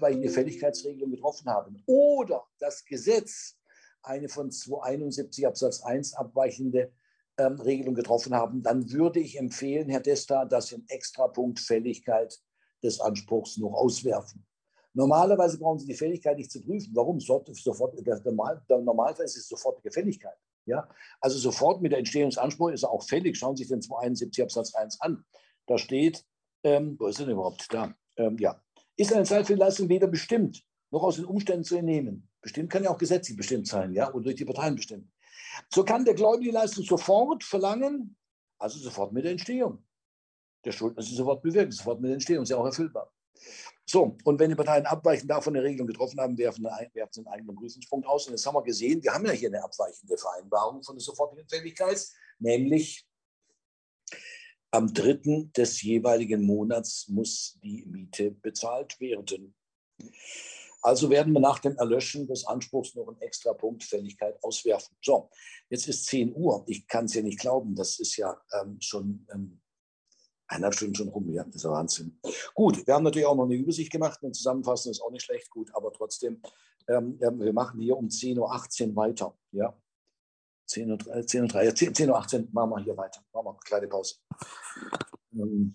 abweichende Fälligkeitsregelung getroffen haben oder das Gesetz eine von 271 Absatz 1 abweichende ähm, Regelung getroffen haben, dann würde ich empfehlen, Herr Desta, dass Sie einen Extrapunkt Fälligkeit des Anspruchs noch auswerfen. Normalerweise brauchen Sie die Fälligkeit nicht zu prüfen. Warum? Sofort, Normal, Normalfall ist es sofortige Fälligkeit. Ja? Also sofort mit der Entstehungsanspruch ist er auch fällig. Schauen Sie sich den 271 Absatz 1 an. Da steht, ähm, wo ist er denn überhaupt? Da. Ähm, ja. Ist eine Zeit für die Leistung weder bestimmt noch aus den Umständen zu entnehmen. Bestimmt kann ja auch gesetzlich bestimmt sein, ja, oder durch die Parteien bestimmt. So kann der Gläubige die Leistung sofort verlangen, also sofort mit der Entstehung. Der Schuldner ist sofort bewirkt, sofort mit der Entstehung, ist ja auch erfüllbar. So, und wenn die Parteien abweichend davon eine Regelung getroffen haben, werfen, sie einen eigenen Prüfungspunkt aus. Und das haben wir gesehen, wir haben ja hier eine abweichende Vereinbarung von der sofortigen Fälligkeit, nämlich am dritten des jeweiligen Monats muss die Miete bezahlt werden. Also werden wir nach dem Erlöschen des Anspruchs noch einen extra Punkt Fälligkeit auswerfen. So, jetzt ist 10 Uhr. Ich kann es ja nicht glauben. Das ist ja ähm, schon ähm, eineinhalb Stunden schon rum. Ja, das ist ja Wahnsinn. Gut, wir haben natürlich auch noch eine Übersicht gemacht. Eine Zusammenfassung ist auch nicht schlecht, gut, aber trotzdem, ähm, wir machen hier um 10.18 Uhr weiter. Ja, 10 Uhr, 10 Uhr, 3, 10, 10 Uhr 18 machen wir hier weiter. Machen wir eine kleine Pause. Ähm,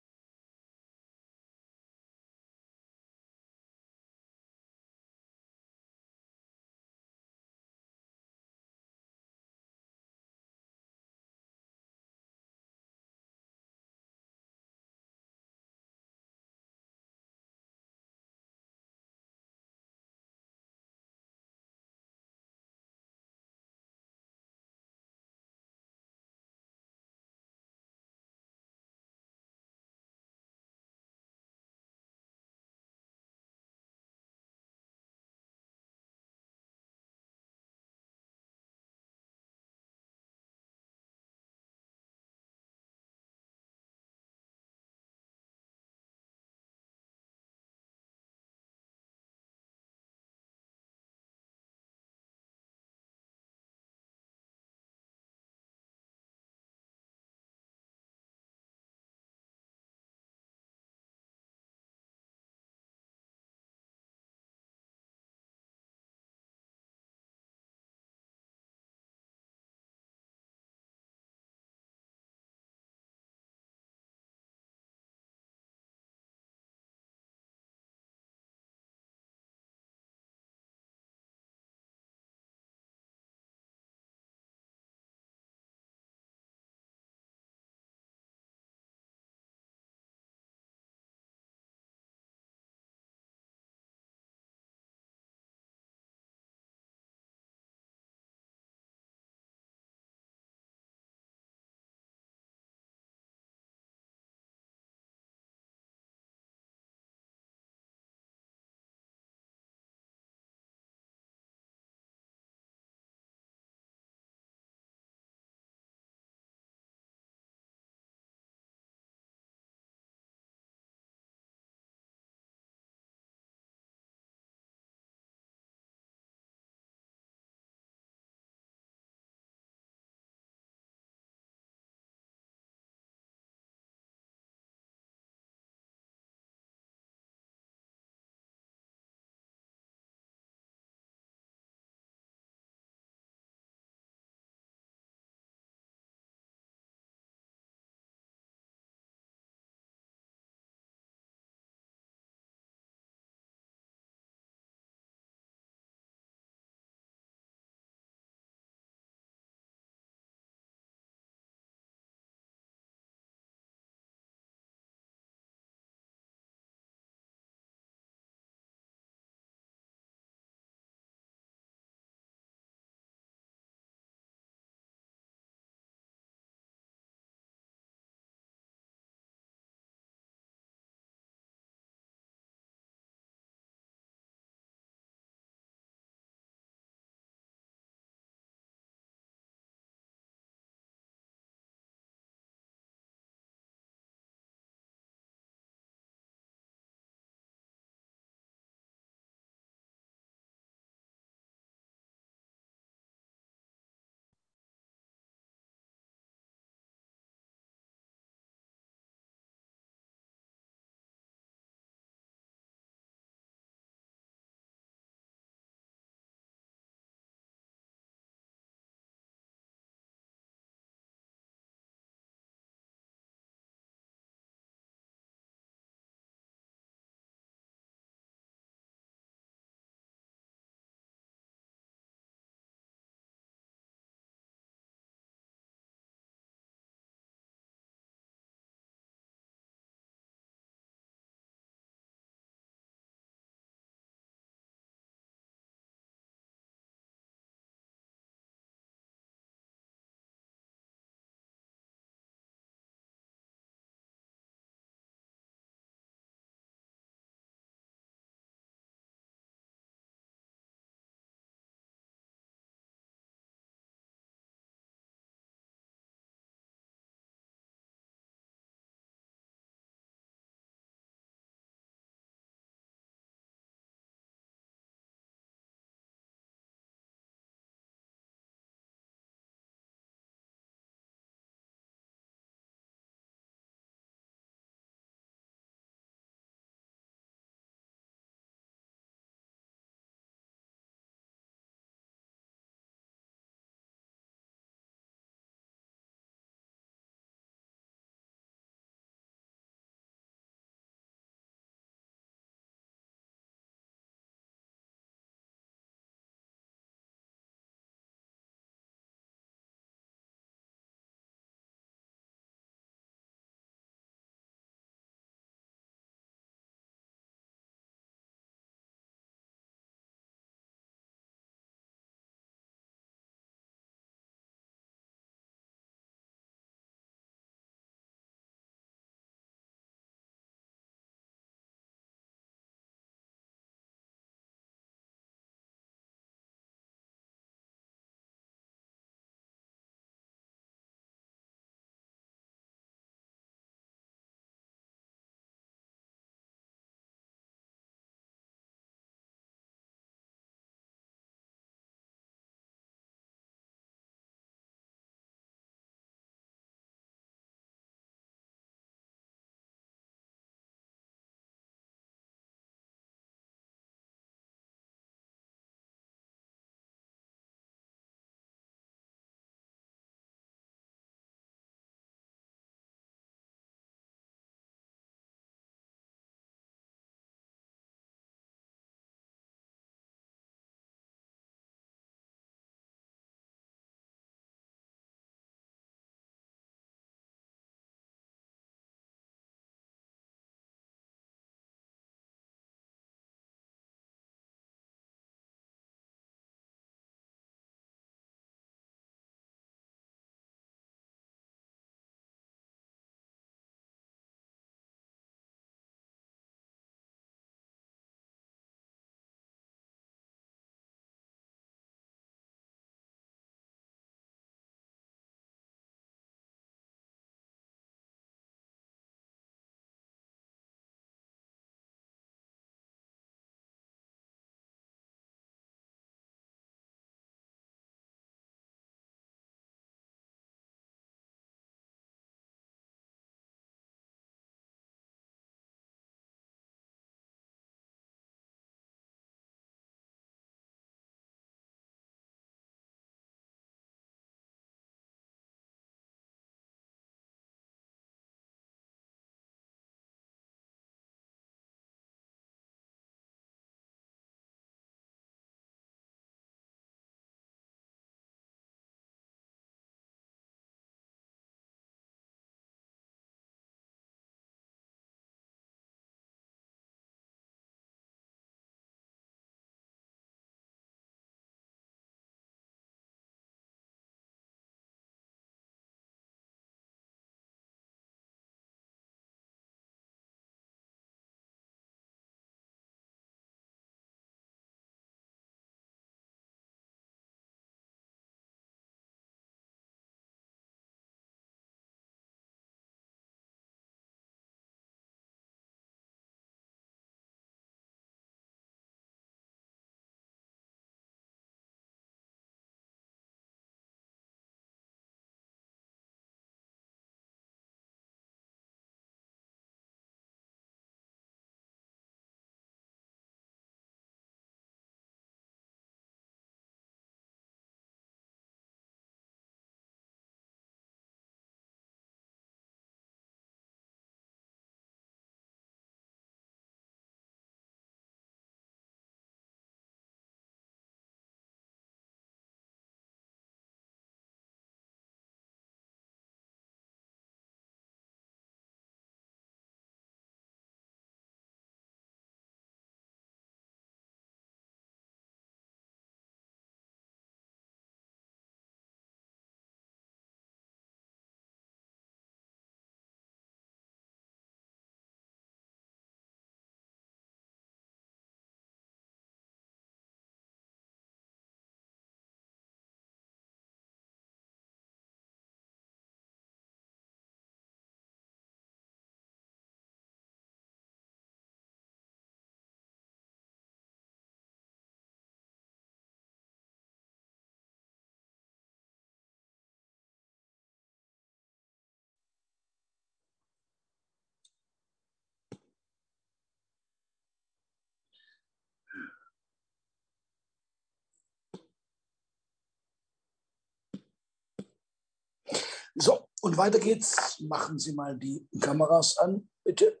So, und weiter geht's. Machen Sie mal die Kameras an, bitte.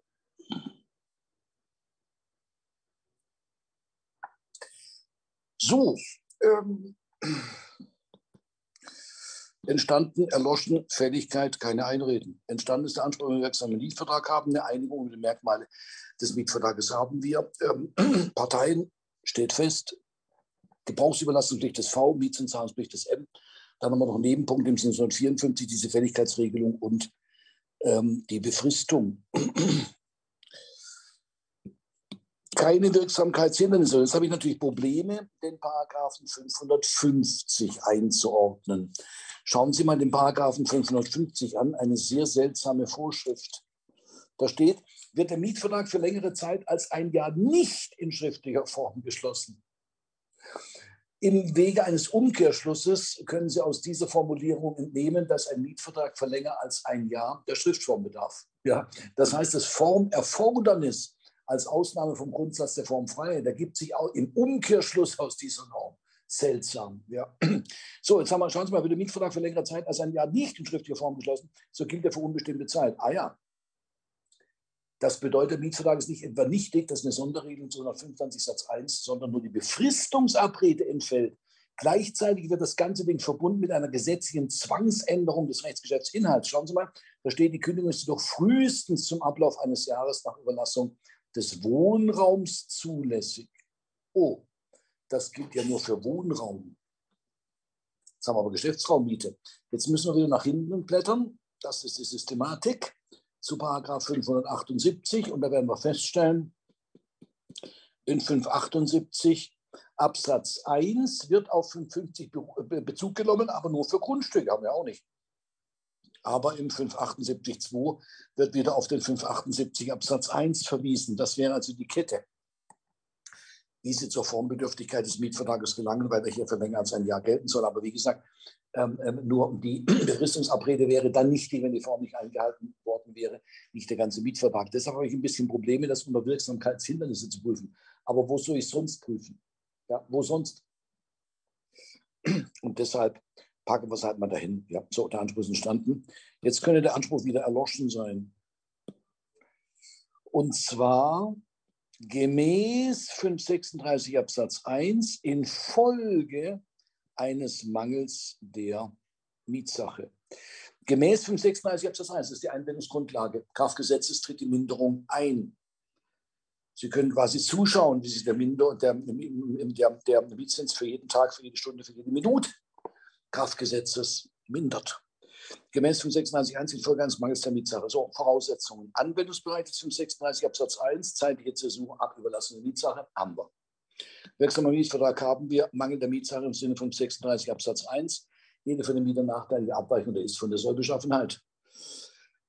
So, ähm, entstanden, erloschen, Fälligkeit, keine Einreden. Entstanden ist der Anspruch, wenn wir einen Mietvertrag haben, eine Einigung über die Merkmale des Mietvertrages haben wir. Ähm, Parteien steht fest, Gebrauchsüberlassungspflicht des V, Mietzinszahlungspflicht des M. Dann haben wir noch einen Nebenpunkt im Sinne 1954, diese Fälligkeitsregelung und ähm, die Befristung keine Wirksamkeitshindernisse. Jetzt habe ich natürlich Probleme, den Paragraphen 550 einzuordnen. Schauen Sie mal den Paragraphen 550 an, eine sehr seltsame Vorschrift. Da steht, wird der Mietvertrag für längere Zeit als ein Jahr nicht in schriftlicher Form geschlossen. Im Wege eines Umkehrschlusses können Sie aus dieser Formulierung entnehmen, dass ein Mietvertrag für länger als ein Jahr der Schriftform bedarf. Ja, das heißt, das Formerfordernis als Ausnahme vom Grundsatz der Formfreiheit ergibt sich auch im Umkehrschluss aus dieser Norm. Seltsam. Ja. So, jetzt haben wir, schauen Sie mal, wird der Mietvertrag für längere Zeit als ein Jahr nicht in schriftlicher Form geschlossen, so gilt er für unbestimmte Zeit. Ah ja. Das bedeutet, Mietvertrag ist nicht etwa nichtig, das ist eine Sonderregelung zu 125 Satz 1, sondern nur die Befristungsabrede entfällt. Gleichzeitig wird das ganze Ding verbunden mit einer gesetzlichen Zwangsänderung des Rechtsgeschäftsinhalts. Schauen Sie mal, da steht, die Kündigung ist doch frühestens zum Ablauf eines Jahres nach Überlassung des Wohnraums zulässig. Oh, das gilt ja nur für Wohnraum. Jetzt haben wir aber Geschäftsraummiete. Jetzt müssen wir wieder nach hinten blättern. Das ist die Systematik zu Paragraph 578 und da werden wir feststellen, in 578 Absatz 1 wird auf 550 Bezug genommen, aber nur für Grundstücke, haben wir auch nicht. Aber im 578.2 wird wieder auf den 578 Absatz 1 verwiesen. Das wäre also die Kette, wie sie zur Formbedürftigkeit des Mietvertrages gelangen, weil er hier für länger als ein Jahr gelten soll. Aber wie gesagt, ähm, ähm, nur die Befristungsabrede wäre dann nicht wenn die Form nicht eingehalten worden wäre, nicht der ganze Mietvertrag. Deshalb habe ich ein bisschen Probleme, das unter Wirksamkeitshindernisse zu prüfen. Aber wo soll ich sonst prüfen? Ja, wo sonst? Und deshalb packen wir es halt mal dahin. Ja, so, der Anspruch ist entstanden. Jetzt könnte der Anspruch wieder erloschen sein. Und zwar gemäß 536 Absatz 1 infolge eines Mangels der Mietsache. Gemäß 536 Absatz 1 ist die Einwendungsgrundlage. Kraftgesetzes tritt die Minderung ein. Sie können quasi zuschauen, wie sich der, Minder, der, der, der Mietzins für jeden Tag, für jede Stunde, für jede Minute Kraftgesetzes mindert. Gemäß 536.1 infolge eines Mangels der Mietsache. So, Voraussetzungen. Anwendungsbereich des 536 Absatz 1, zeitliche Zäsur, abüberlassene Mietsache, haben wir. Wirksamer Mietvertrag haben wir, Mangel der Mietsache im Sinne von 36 Absatz 1, jede von den Mietern nachteilige Abweichung der ist von der Sollbeschaffenheit.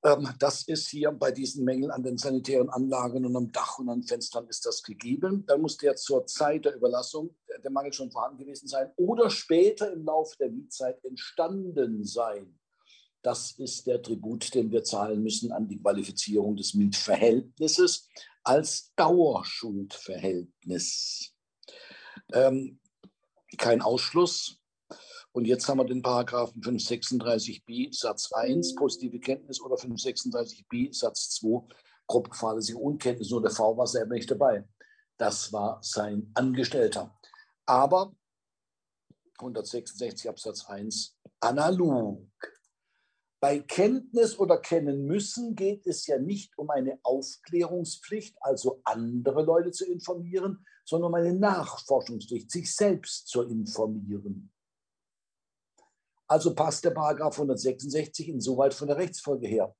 Ähm, das ist hier bei diesen Mängeln an den sanitären Anlagen und am Dach und an Fenstern ist das gegeben. Dann muss der zur Zeit der Überlassung der Mangel schon vorhanden gewesen sein oder später im Laufe der Mietzeit entstanden sein. Das ist der Tribut, den wir zahlen müssen an die Qualifizierung des Mietverhältnisses als Dauerschuldverhältnis. Ähm, kein Ausschluss, und jetzt haben wir den Paragraphen 536b Satz 1, positive Kenntnis oder 536b Satz 2, grob fahrlässige Unkenntnis. Nur der V war selber nicht dabei. Das war sein Angestellter. Aber 166 Absatz 1 analog. Bei Kenntnis oder kennen müssen geht es ja nicht um eine Aufklärungspflicht, also andere Leute zu informieren, sondern um eine Nachforschungspflicht, sich selbst zu informieren. Also passt der Paragraph 166 insoweit von der Rechtsfolge her.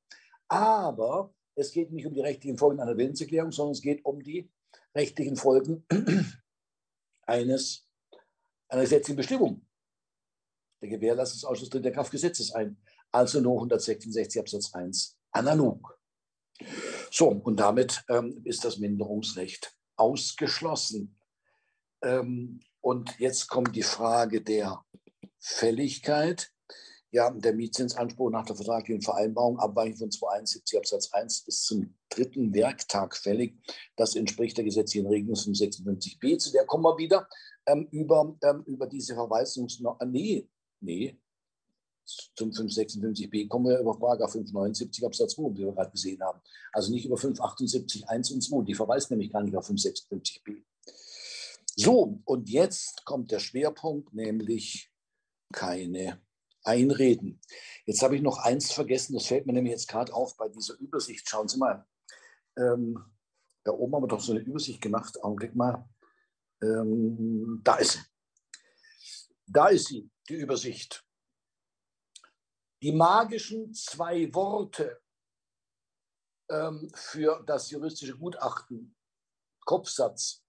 Aber es geht nicht um die rechtlichen Folgen einer Willenserklärung, sondern es geht um die rechtlichen Folgen eines, einer gesetzlichen Bestimmung. Der Gewährleistungsausschuss tritt der Kraft Gesetzes ein. Also nur 166 Absatz 1 analog. So, und damit ähm, ist das Minderungsrecht ausgeschlossen. Ähm, und jetzt kommt die Frage der Fälligkeit. Ja, der Mietzinsanspruch nach der vertraglichen Vereinbarung, abweichend von 271 Absatz 1 ist zum dritten Werktag fällig. Das entspricht der gesetzlichen Regelung von 56b. Zu der kommen wir wieder ähm, über, ähm, über diese Verweisungs... Nee, nee. Zum 556b kommen wir über Paragraph 579 Absatz 2, wie wir gerade gesehen haben. Also nicht über 578 1 und 2. Die verweist nämlich gar nicht auf 556b. So, und jetzt kommt der Schwerpunkt, nämlich keine Einreden. Jetzt habe ich noch eins vergessen, das fällt mir nämlich jetzt gerade auf bei dieser Übersicht. Schauen Sie mal, ähm, da oben haben wir doch so eine Übersicht gemacht. Augenblick mal. Ähm, da ist sie. Da ist sie, die Übersicht. Die magischen zwei Worte ähm, für das juristische Gutachten, Kopfsatz,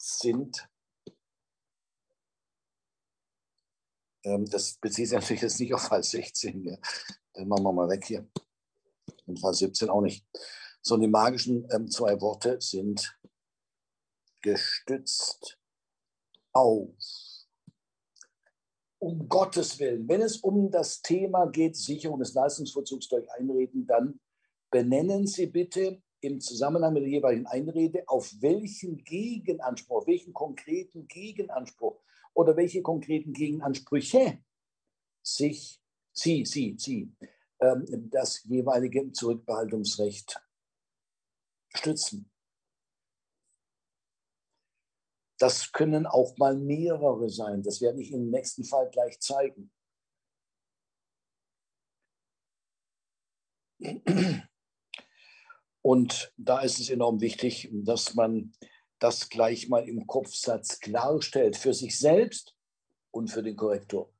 sind, ähm, das bezieht sich natürlich jetzt nicht auf Fall 16, ja. den machen wir mal weg hier. Und Fall 17 auch nicht. So, die magischen ähm, zwei Worte sind gestützt auf um Gottes Willen, wenn es um das Thema geht, Sicherung des Leistungsvollzugs durch Einreden, dann benennen Sie bitte im Zusammenhang mit der jeweiligen Einrede, auf welchen Gegenanspruch, welchen konkreten Gegenanspruch oder welche konkreten Gegenansprüche sich Sie, Sie, Sie ähm, das jeweilige Zurückbehaltungsrecht stützen. Das können auch mal mehrere sein. Das werde ich im nächsten Fall gleich zeigen. Und da ist es enorm wichtig, dass man das gleich mal im Kopfsatz klarstellt für sich selbst und für den Korrektor.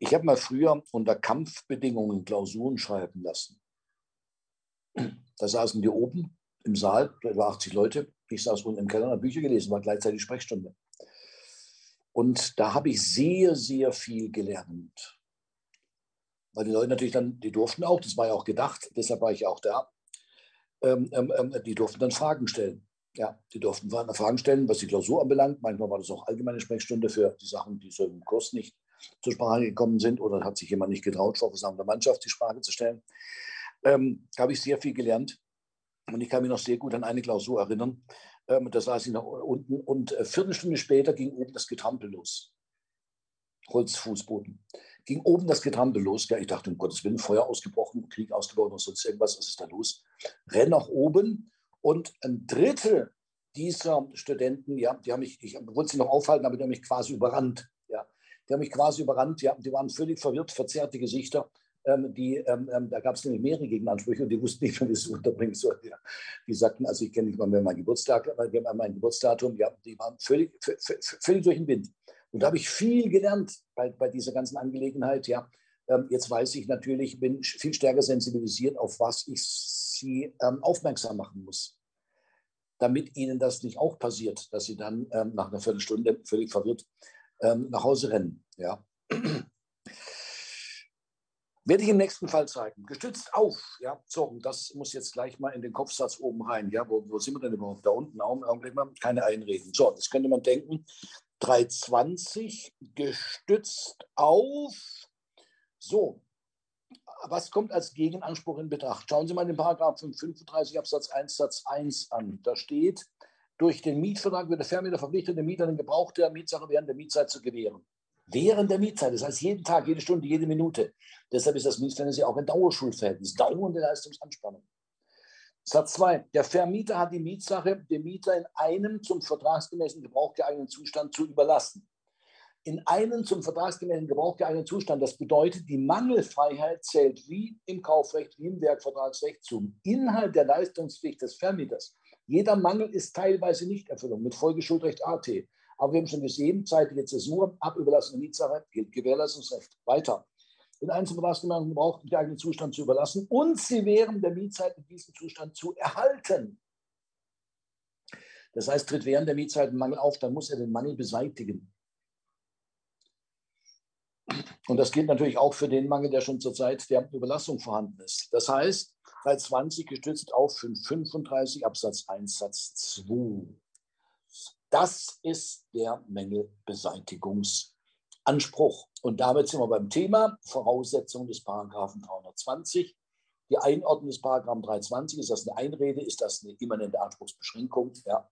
Ich habe mal früher unter Kampfbedingungen Klausuren schreiben lassen. Da saßen wir oben im Saal, etwa 80 Leute. Ich saß unten im Keller und habe Bücher gelesen, war gleichzeitig Sprechstunde. Und da habe ich sehr, sehr viel gelernt. Weil die Leute natürlich dann, die durften auch, das war ja auch gedacht, deshalb war ich auch da, ähm, ähm, ähm die durften dann Fragen stellen. Ja, die durften Fragen stellen, was die Klausur anbelangt. Manchmal war das auch allgemeine Sprechstunde für die Sachen, die so im Kurs nicht zur Sprache gekommen sind oder hat sich jemand nicht getraut, vor versammelter Mannschaft die Sprache zu stellen. Ähm, da habe ich sehr viel gelernt. Und ich kann mich noch sehr gut an eine Klausur erinnern. Ähm, da saß ich noch unten und äh, Viertelstunde später ging oben das Getrampel los. Holzfußboden. Ging oben das Getrampel los. Ja, ich dachte, um Gottes Willen, Feuer ausgebrochen, Krieg ausgebrochen oder sonst irgendwas. Was ist da los? Renn nach oben und ein Drittel dieser Studenten, ja, die haben mich, ich wollte sie noch aufhalten, aber die haben mich quasi überrannt. Ja. Die haben mich quasi überrannt, ja, die waren völlig verwirrt, verzerrte Gesichter die, ähm, ähm, da gab es nämlich mehrere Gegenansprüche und die wussten nicht, wie sie unterbringen sollen. Ja. Die sagten, also ich kenne nicht mal mehr mein Geburtstag, mein Geburtsdatum, ja, die waren völlig, völlig durch den Wind. Und da habe ich viel gelernt bei, bei dieser ganzen Angelegenheit. Ja. jetzt weiß ich natürlich, bin viel stärker sensibilisiert, auf was ich sie aufmerksam machen muss damit ihnen das nicht auch passiert, dass sie dann ähm, nach einer Viertelstunde völlig verwirrt ähm, nach Hause rennen. Ja. Werde ich im nächsten Fall zeigen. Gestützt auf, ja, so, das muss jetzt gleich mal in den Kopfsatz oben rein. Ja, wo, wo sind wir denn überhaupt? Da unten, Augenblick mal, keine Einreden. So, das könnte man denken. 320 gestützt auf. So, was kommt als Gegenanspruch in Betracht? Schauen Sie mal den Paragraph 35 Absatz 1 Satz 1 an. Da steht, durch den Mietvertrag wird der Vermieter verpflichtet, den Mieter den Gebrauch der Mietsache während der Mietzeit zu gewähren. Während der Mietzeit, das heißt jeden Tag, jede Stunde, jede Minute. Deshalb ist das Mietverhältnis ja auch ein Dauerschulverhältnis, dauernde Leistungsanspannung. Satz 2. Der Vermieter hat die Mietsache dem Mieter in einem zum vertragsgemäßen Gebrauch geeigneten Zustand zu überlassen. In einem zum vertragsgemäßen Gebrauch geeigneten Zustand, das bedeutet, die Mangelfreiheit zählt wie im Kaufrecht, wie im Werkvertragsrecht zum Inhalt der Leistungspflicht des Vermieters. Jeder Mangel ist teilweise Nichterfüllung mit Folgeschuldrecht AT. Aber wir haben schon gesehen, zeitige Zäsur, abüberlassene Mietsache, gilt Gewährleistungsrecht. Weiter. Den Einzelvertragsgemeinden braucht den geeigneten Zustand zu überlassen und sie während der Mietzeit in diesem Zustand zu erhalten. Das heißt, tritt während der Mietzeit ein Mangel auf, dann muss er den Mangel beseitigen. Und das gilt natürlich auch für den Mangel, der schon zur Zeit der Überlassung vorhanden ist. Das heißt, bei 20 gestützt auf 535 Absatz 1 Satz 2. Das ist der Mängelbeseitigungsanspruch. Und damit sind wir beim Thema Voraussetzung des Paragraphen 320. Die Einordnung des Paragraphen 320, ist das eine Einrede, ist das eine immanente Anspruchsbeschränkung? Ja.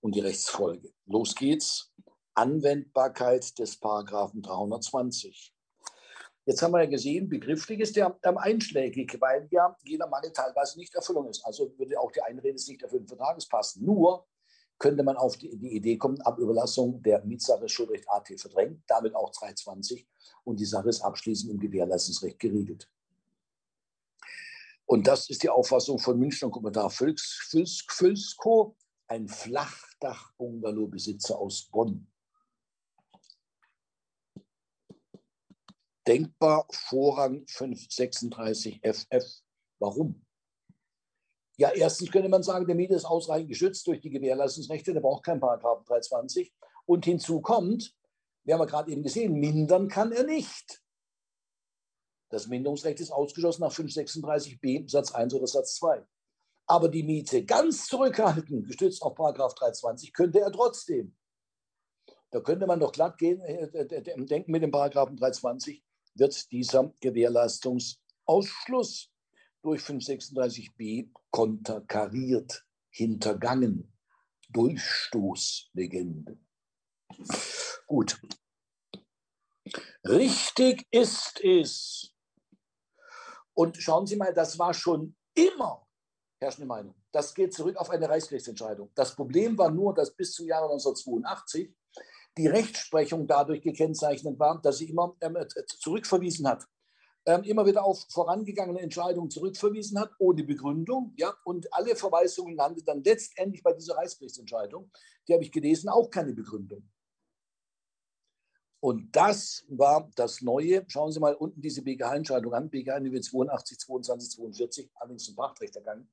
Und die Rechtsfolge. Los geht's. Anwendbarkeit des Paragraphen 320. Jetzt haben wir ja gesehen, begrifflich ist der ähm, einschlägig, weil ja jeder Mangel teilweise nicht Erfüllung ist. Also würde auch die Einrede nicht erfüllten Vertrages passen. Nur könnte man auf die, die Idee kommen, ab Überlassung der Mietsache Schuldrecht AT verdrängt, damit auch 320 und die Sache ist abschließend im Gewährleistungsrecht geregelt. Und das ist die Auffassung von Münchner Kommentar Fülsko, ein Flachdach-Bungalow-Besitzer aus Bonn. Denkbar Vorrang 536 FF. Warum? Ja, erstens könnte man sagen, der Mieter ist ausreichend geschützt durch die Gewährleistungsrechte, der braucht keinen Paragraphen 320. Und hinzu kommt, wir haben ja gerade eben gesehen, mindern kann er nicht. Das Minderungsrecht ist ausgeschlossen nach 536b Satz 1 oder Satz 2. Aber die Miete ganz zurückhalten, gestützt auf Paragraph 320, könnte er trotzdem. Da könnte man doch glatt gehen, äh, äh, äh, denken mit dem Paragraphen 320 wird dieser Gewährleistungsausschluss durch 536b konterkariert, hintergangen. Durchstoßlegende. Gut. Richtig ist es. Und schauen Sie mal, das war schon immer herrschende Meinung. Das geht zurück auf eine Reichsgerichtsentscheidung. Das Problem war nur, dass bis zum Jahre 1982 die Rechtsprechung dadurch gekennzeichnet war, dass sie immer ähm, zurückverwiesen hat. Ähm, immer wieder auf vorangegangene Entscheidungen zurückverwiesen hat, ohne Begründung. Ja, und alle Verweisungen nannte dann letztendlich bei dieser Reichsgerichtsentscheidung, die habe ich gelesen, auch keine Begründung. Und das war das Neue. Schauen Sie mal unten diese BGH-Entscheidung an, BGH 82, 22, 42, allerdings zum Pachtrechtergang.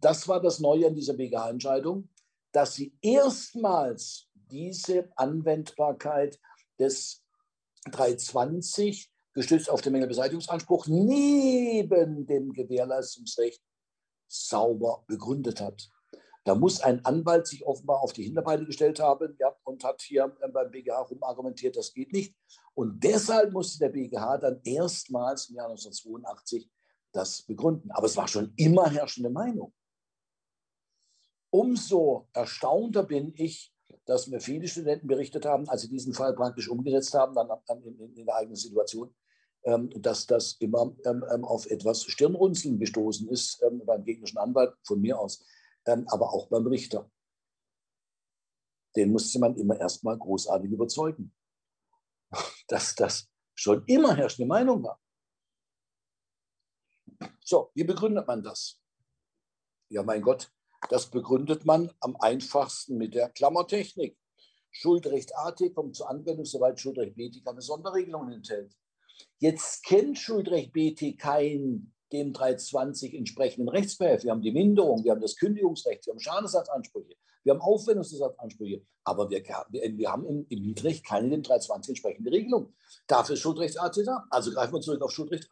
Das war das Neue an dieser BGH-Entscheidung, dass sie erstmals diese Anwendbarkeit des 320 gestützt auf den Mängelbeseitigungsanspruch neben dem Gewährleistungsrecht sauber begründet hat. Da muss ein Anwalt sich offenbar auf die Hinterbeine gestellt haben ja, und hat hier beim BGH rumargumentiert, das geht nicht. Und deshalb musste der BGH dann erstmals im Jahr 1982 das begründen. Aber es war schon immer herrschende Meinung. Umso erstaunter bin ich, dass mir viele Studenten berichtet haben, als sie diesen Fall praktisch umgesetzt haben, dann in, in, in der eigenen Situation, dass das immer ähm, ähm, auf etwas Stirnrunzeln gestoßen ist beim gegnerischen Anwalt von mir aus, aber auch beim Richter. Den musste man immer erstmal großartig überzeugen, dass das schon immer herrschende Meinung war. So, wie begründet man das? Ja, mein Gott, das begründet man am einfachsten mit der Klammertechnik. Schuldrecht AT kommt zur Anwendung, soweit Schuldrecht BT keine Sonderregelungen enthält. Jetzt kennt Schuldrecht BT keinen dem 320 entsprechenden Rechtsbehelf. Wir haben die Minderung, wir haben das Kündigungsrecht, wir haben Schadensersatzansprüche, wir haben Aufwendungsersatzansprüche, aber wir, wir haben im, im Mietrecht keine dem 320 entsprechende Regelung. Dafür ist Schuldrecht da. Also greifen wir zurück auf Schuldrecht.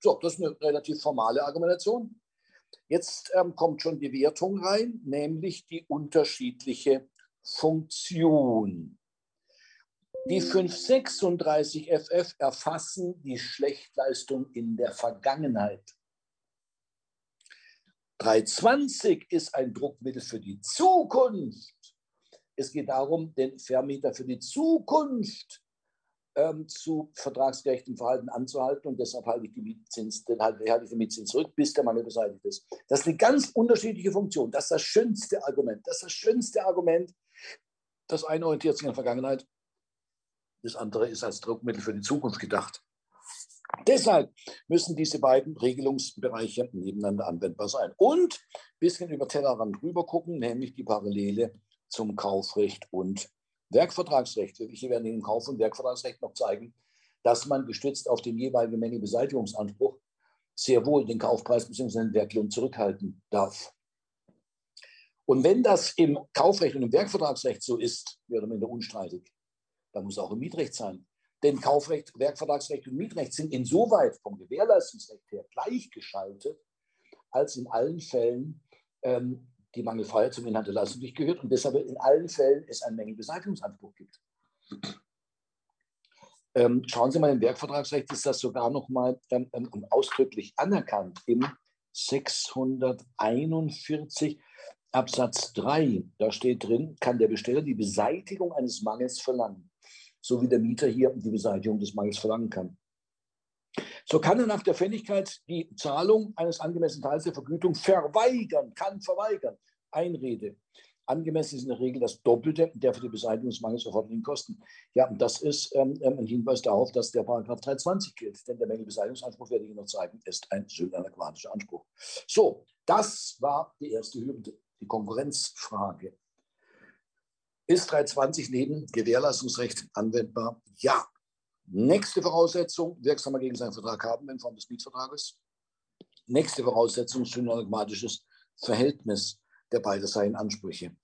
So, das ist eine relativ formale Argumentation. Jetzt ähm, kommt schon die Wertung rein, nämlich die unterschiedliche Funktion. Die 536 FF erfassen die Schlechtleistung in der Vergangenheit. 320 ist ein Druckmittel für die Zukunft. Es geht darum, den Vermieter für die Zukunft ähm, zu vertragsgerechtem Verhalten anzuhalten und deshalb halte ich, die Mietzins, den halte, halte ich den Mietzins zurück, bis der Mangel beseitigt ist. Das ist eine ganz unterschiedliche Funktion. Das ist das schönste Argument. Das ist das schönste Argument. Das eine orientiert sich an der Vergangenheit, das andere ist als Druckmittel für die Zukunft gedacht. Deshalb müssen diese beiden Regelungsbereiche nebeneinander anwendbar sein. Und ein bisschen über Tellerrand rüber gucken, nämlich die Parallele zum Kaufrecht und Werkvertragsrecht. Wir werden im Kauf- und Werkvertragsrecht noch zeigen, dass man gestützt auf den jeweiligen Mängelbeseitigungsanspruch sehr wohl den Kaufpreis bzw. den Werklohn zurückhalten darf. Und wenn das im Kaufrecht und im Werkvertragsrecht so ist, wäre man unstreitig dann muss auch im Mietrecht sein. Denn Kaufrecht, Werkvertragsrecht und Mietrecht sind insoweit vom Gewährleistungsrecht her gleichgeschaltet, als in allen Fällen ähm, die Mangelfreiheit zum Inhalt der Leistung nicht gehört und deshalb in allen Fällen es einen Mängelbeseitigungsanspruch gibt. Ähm, schauen Sie mal, im Werkvertragsrecht ist das sogar noch mal ähm, ähm ausdrücklich anerkannt im 641 Absatz 3, da steht drin, kann der Besteller die Beseitigung eines Mangels verlangen, so wie der Mieter hier die Beseitigung des Mangels verlangen kann. So kann er nach der Fälligkeit die Zahlung eines angemessenen Teils der Vergütung verweigern, kann verweigern. Einrede. Angemessen ist in der Regel das Doppelte der für die Beseitigung des Mangels erforderlichen Kosten. Ja, und das ist ähm, ähm ein Hinweis darauf, dass der Paragraph 320 gilt. Denn der Mängelbeseitigungsanspruch, werde ich Ihnen noch zeigen, ist ein synanäquatischer Anspruch. So, das war die erste Hürde, die Konkurrenzfrage. Ist 320 neben Gewährleistungsrecht anwendbar? Ja. Nächste Voraussetzung, wirksamer gegen seinen Vertrag haben in Form des Mietvertrages. Nächste Voraussetzung, synagmatisches Verhältnis der beiderseitigen Ansprüche.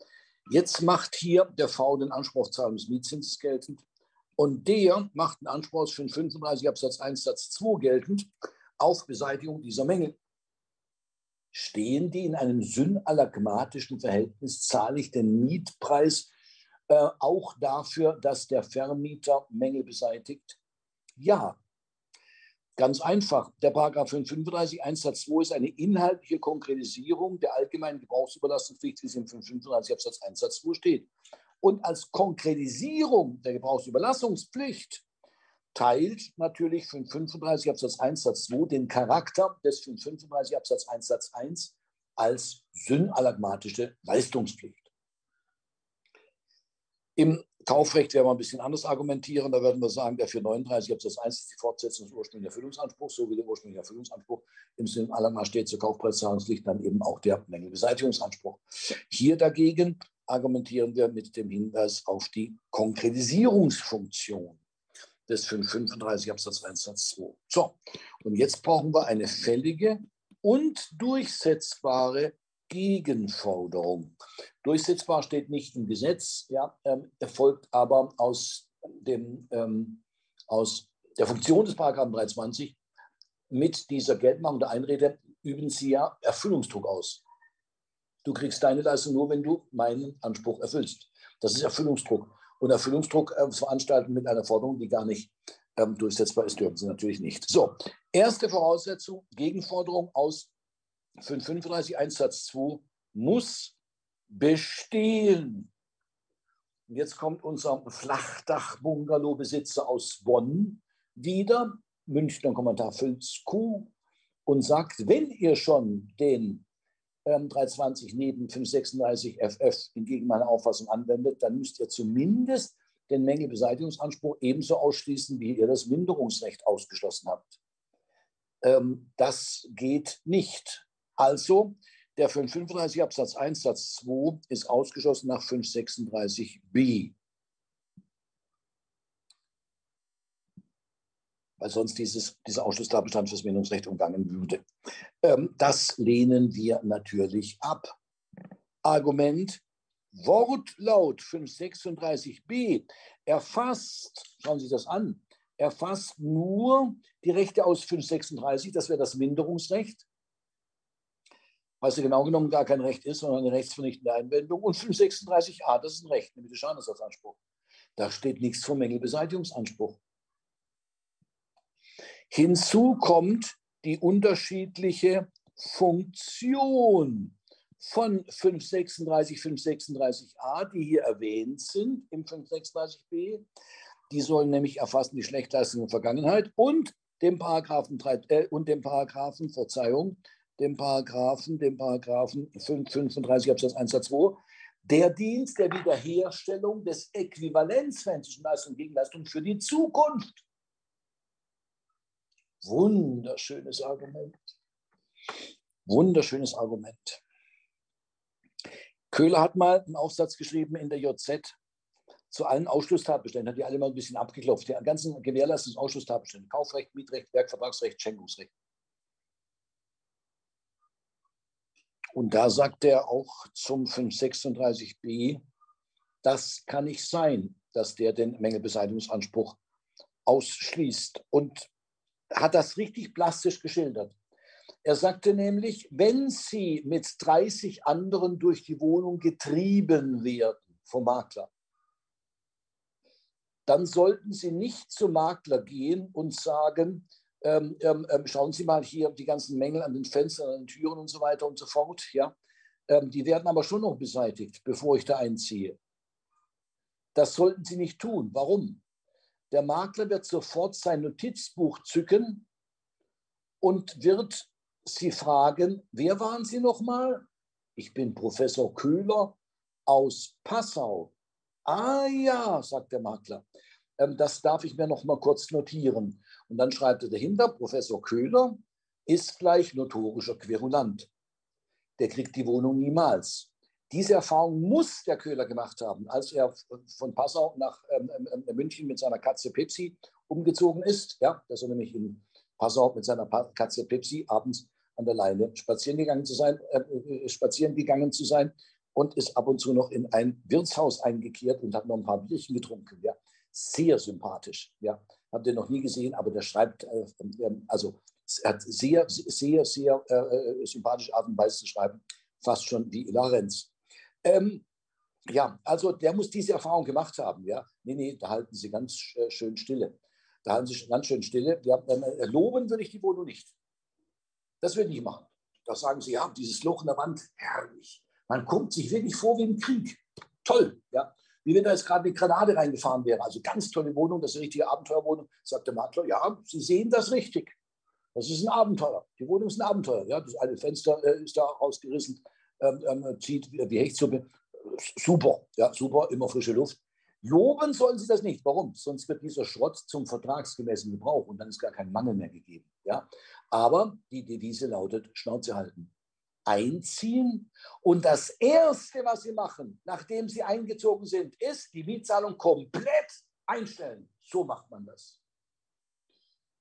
Jetzt macht hier der V den Anspruch auf Zahlung des Mietzinses geltend und der macht den Anspruch aus 35 Absatz 1 Satz 2 geltend auf Beseitigung dieser Mängel. Stehen die in einem synalagmatischen Verhältnis, zahle ich den Mietpreis äh, auch dafür, dass der Vermieter Mängel beseitigt? Ja. Ganz einfach. Der Paragraph 35 1 Satz 2 ist eine inhaltliche Konkretisierung der allgemeinen Gebrauchsüberlassungspflicht, wie sie im 35 Absatz 1 Satz 2 steht. Und als Konkretisierung der Gebrauchsüberlassungspflicht teilt natürlich 535 Absatz 1 Satz 2 den Charakter des 535 Absatz 1 Satz 1 als synalagmatische Leistungspflicht. Im Kaufrecht werden wir ein bisschen anders argumentieren. Da werden wir sagen, der 439 Absatz 1 ist die Fortsetzung des ursprünglichen Erfüllungsanspruchs, so wie der ursprüngliche Erfüllungsanspruch im Sinne aller steht zur Kaufpreiszahlungspflicht dann eben auch der Mängelbeseitigungsanspruch. Hier dagegen argumentieren wir mit dem Hinweis auf die Konkretisierungsfunktion des 535 Absatz 1 Satz 2. So, und jetzt brauchen wir eine fällige und durchsetzbare Gegenforderung. Durchsetzbar steht nicht im Gesetz, ja, ähm, erfolgt aber aus, dem, ähm, aus der Funktion des Paragraphen 320 mit dieser Geltmachung der Einrede üben Sie ja Erfüllungsdruck aus. Du kriegst deine Leistung nur, wenn du meinen Anspruch erfüllst. Das ist Erfüllungsdruck. Und Erfüllungsdruck äh, veranstalten mit einer Forderung, die gar nicht ähm, durchsetzbar ist, dürfen Sie natürlich nicht. So, erste Voraussetzung, Gegenforderung aus 535 1 Satz 2 muss bestehen. Und jetzt kommt unser Flachdach-Bungalow-Besitzer aus Bonn wieder, Münchner Kommentar Fülz Q, und sagt, wenn ihr schon den ähm, 320 neben 536 FF entgegen meiner Auffassung anwendet, dann müsst ihr zumindest den Mängelbeseitigungsanspruch ebenso ausschließen, wie ihr das Minderungsrecht ausgeschlossen habt. Ähm, das geht nicht. Also der 535 Absatz 1 Satz 2 ist ausgeschlossen nach 536b. Weil sonst dieses, dieser Ausschlusstatbestand fürs Minderungsrecht umgangen würde. Ähm, das lehnen wir natürlich ab. Argument, Wortlaut 536b erfasst, schauen Sie das an, erfasst nur die Rechte aus 536, das wäre das Minderungsrecht, was ja genau genommen gar kein Recht ist, sondern eine rechtsvernichtende Einwendung. Und 536a, das ist ein Recht, nämlich der Schadenersatzanspruch. Da steht nichts vom Mängelbeseitigungsanspruch. Hinzu kommt die unterschiedliche Funktion von 536, 536a, die hier erwähnt sind im 536b. Die sollen nämlich erfassen die Schlechtleistung der Vergangenheit und dem Paragraphen, äh, und dem Paragraphen, Verzeihung, dem Paragraphen, dem Paragraphen 35 Absatz 1 Satz 2, der Dienst der Wiederherstellung des Äquivalenzfällen zwischen Leistung und Gegenleistung für die Zukunft. Wunderschönes Argument. Wunderschönes Argument. Köhler hat mal einen Aufsatz geschrieben in der JZ zu allen Ausschlusstatbeständen, hat die alle mal ein bisschen abgeklopft. Die ganzen Gewährleistungsausschlusstatbestände, Kaufrecht, Mietrecht, Werkvertragsrecht, Schenkungsrecht. Und da sagt er auch zum 536b, das kann nicht sein, dass der den Mängelbeseitigungsanspruch ausschließt. Und hat das richtig plastisch geschildert. Er sagte nämlich, wenn Sie mit 30 anderen durch die Wohnung getrieben werden vom Makler, dann sollten Sie nicht zum Makler gehen und sagen, ähm, ähm, ähm, schauen Sie mal hier die ganzen Mängel an den Fenstern, an den Türen und so weiter und so fort. Ja? Ähm, die werden aber schon noch beseitigt, bevor ich da einziehe. Das sollten Sie nicht tun. Warum? Der Makler wird sofort sein Notizbuch zücken und wird Sie fragen, wer waren Sie nochmal? Ich bin Professor Köhler aus Passau. Ah ja, sagt der Makler, ähm, das darf ich mir noch mal kurz notieren. Und dann schreibt er dahinter, Professor Köhler ist gleich notorischer Querulant. Der kriegt die Wohnung niemals. Diese Erfahrung muss der Köhler gemacht haben, als er von Passau nach ähm, ähm, ähm, München mit seiner Katze Pepsi umgezogen ist. Ja, dass er nämlich in Passau mit seiner Katze Pepsi abends an der Leine spazieren gegangen zu sein, äh, äh, spazieren gegangen zu sein und ist ab und zu noch in ein Wirtshaus eingekehrt und hat noch ein paar Bierchen getrunken. Ja. Sehr sympathisch. Ja. Habt ihr noch nie gesehen, aber der schreibt, äh, äh, also hat sehr, sehr, sehr äh, äh, sympathische Art und Weise zu schreiben, fast schon wie Lorenz. Ähm, ja, also der muss diese Erfahrung gemacht haben. Ja. Nee, nee, da halten Sie ganz äh, schön Stille. Da halten Sie ganz schön Stille. Ja, äh, loben würde ich die Wohnung nicht. Das würde ich machen. Da sagen Sie, ja, dieses Loch in der Wand, herrlich. Man kommt sich wirklich vor wie im Krieg. Toll, ja. Wie wenn da jetzt gerade eine Granate reingefahren wäre. Also ganz tolle Wohnung, das ist eine richtige Abenteuerwohnung. Sagt der Makler, ja, Sie sehen das richtig. Das ist ein Abenteuer. Die Wohnung ist ein Abenteuer. Ja, das eine Fenster äh, ist da rausgerissen, ähm, ähm, zieht wie Hechtsuppe. Super, ja, super, immer frische Luft. Loben sollen sie das nicht. Warum? Sonst wird dieser Schrott zum vertragsgemäßen Gebrauch und dann ist gar kein Mangel mehr gegeben. Ja? Aber die Devise lautet Schnauze halten einziehen. Und das Erste, was sie machen, nachdem sie eingezogen sind, ist die Mietzahlung komplett einstellen. So macht man das.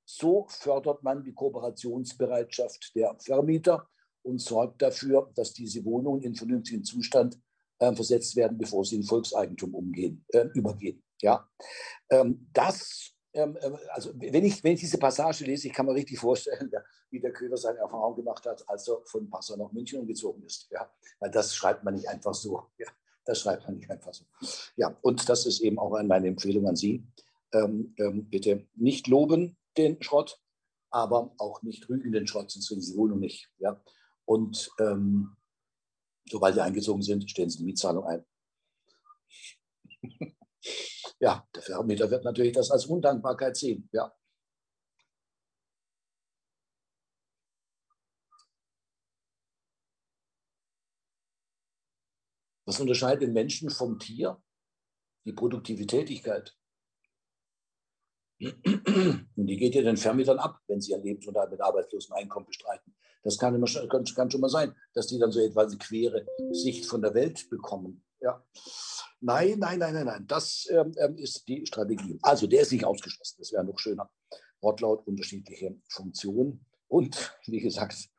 So fördert man die Kooperationsbereitschaft der Vermieter und sorgt dafür, dass diese Wohnungen in vernünftigen Zustand äh, versetzt werden, bevor sie in Volkseigentum umgehen, äh, übergehen. Ja? Ähm, das also wenn ich, wenn ich diese Passage lese, ich kann mir richtig vorstellen, wie der Köhler seine Erfahrung gemacht hat, als er von Passau nach München umgezogen ist. Ja, weil das schreibt man nicht einfach so. Ja, das schreibt man nicht einfach so. Ja, und das ist eben auch meine Empfehlung an Sie. Ähm, ähm, bitte nicht loben den Schrott, aber auch nicht rügen den Schrott, sonst kriegen Sie die Wohnung nicht. Ja, und ähm, sobald Sie eingezogen sind, stellen Sie die Mietzahlung ein. Ja, der Vermieter wird natürlich das als Undankbarkeit sehen. Ja. Was unterscheidet den Menschen vom Tier? Die produktive Tätigkeit. Und die geht ja den Vermietern ab, wenn sie ihren Lebensunterhalt mit arbeitslosen Einkommen bestreiten. Das kann, immer, kann schon mal sein, dass die dann so etwa eine quere Sicht von der Welt bekommen. Ja. Nein, nein, nein, nein, nein. Das ähm, ähm, ist die Strategie. Also der ist nicht ausgeschlossen. Das wäre noch schöner. Wortlaut, unterschiedliche Funktionen und wie gesagt,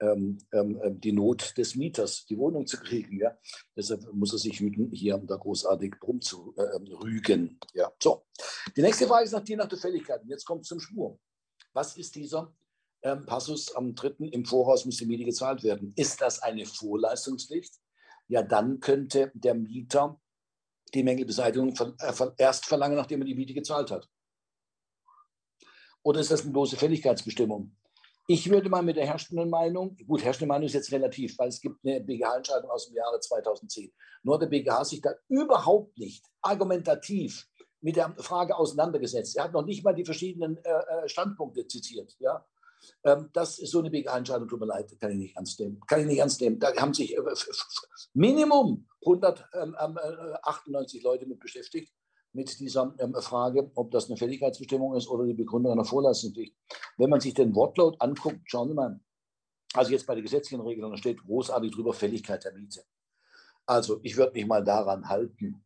ähm, ähm, ähm, die Not des Mieters, die Wohnung zu kriegen. Ja? Deshalb muss er sich hüten, hier da großartig rumzurügen. Äh, ja. So. Die nächste Frage ist nach die nach der Fälligkeit. Jetzt kommt zum Schwur. Was ist dieser ähm, Passus am dritten im Voraus muss die Miete gezahlt werden? Ist das eine Vorleistungspflicht? Ja, dann könnte der Mieter die Mängelbeseitigung äh, erst verlangen, nachdem er die Miete gezahlt hat. Oder ist das eine bloße Fälligkeitsbestimmung? Ich würde mal mit der herrschenden Meinung, gut, herrschende Meinung ist jetzt relativ, weil es gibt eine BGH-Entscheidung aus dem Jahre 2010. Nur der BGH sich da überhaupt nicht argumentativ mit der Frage auseinandergesetzt. Er hat noch nicht mal die verschiedenen äh, äh Standpunkte zitiert. Ja? Ähm, das ist so eine BGH-Entscheidung, tut mir leid, kann ich nicht ernst nehmen. Kann ich nicht ernst nehmen. Da haben sich äh, Minimum 198 ähm, äh, Leute mit beschäftigt, mit dieser ähm, Frage, ob das eine Fälligkeitsbestimmung ist oder die Begründung einer Vorleistungspflicht. Wenn man sich den Wortlaut anguckt, schauen Sie mal, also jetzt bei der gesetzlichen Regelung steht großartig drüber Fälligkeit der Miete. Also ich würde mich mal daran halten.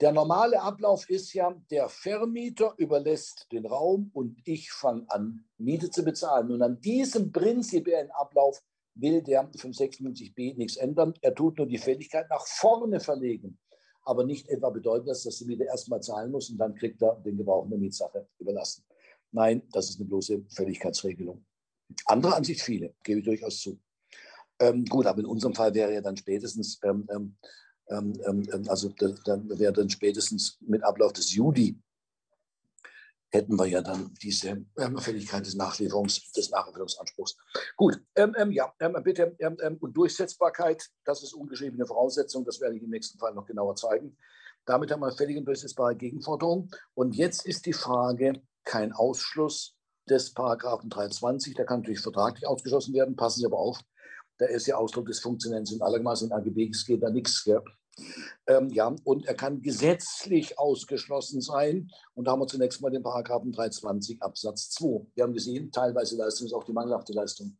Der normale Ablauf ist ja, der Vermieter überlässt den Raum und ich fange an, Miete zu bezahlen. Und an diesem prinzipiellen Ablauf will der 556b nichts ändern. Er tut nur die Fälligkeit nach vorne verlegen. Aber nicht etwa bedeutet das, dass die Miete erstmal zahlen muss und dann kriegt er den Gebrauch der Mietsache überlassen. Nein, das ist eine bloße Fälligkeitsregelung. Andere Ansicht viele, gebe ich durchaus zu. Ähm, gut, aber in unserem Fall wäre ja dann spätestens ähm, ähm, ähm, ähm, also dann wäre dann spätestens mit Ablauf des Juli hätten wir ja dann diese Fälligkeit des Nachlieferungs, des Nachlieferungsanspruchs. Gut, ähm, ähm, ja, bitte. Und Durchsetzbarkeit, das ist ungeschriebene Voraussetzung, das werde ich im nächsten Fall noch genauer zeigen. Damit haben wir fällige und durchsetzbare Gegenforderung. Und jetzt ist die Frage, kein Ausschluss des Paragraphen 23, der kann natürlich vertraglich ausgeschlossen werden, passen Sie aber auf, da ist ja Ausdruck des Funktionärs in allermaßen in AGB, es geht da nichts. Gell? Ähm, ja, und er kann gesetzlich ausgeschlossen sein. Und da haben wir zunächst mal den Paragraphen 320 Absatz 2. Wir haben gesehen, teilweise Leistung ist auch die mangelhafte Leistung.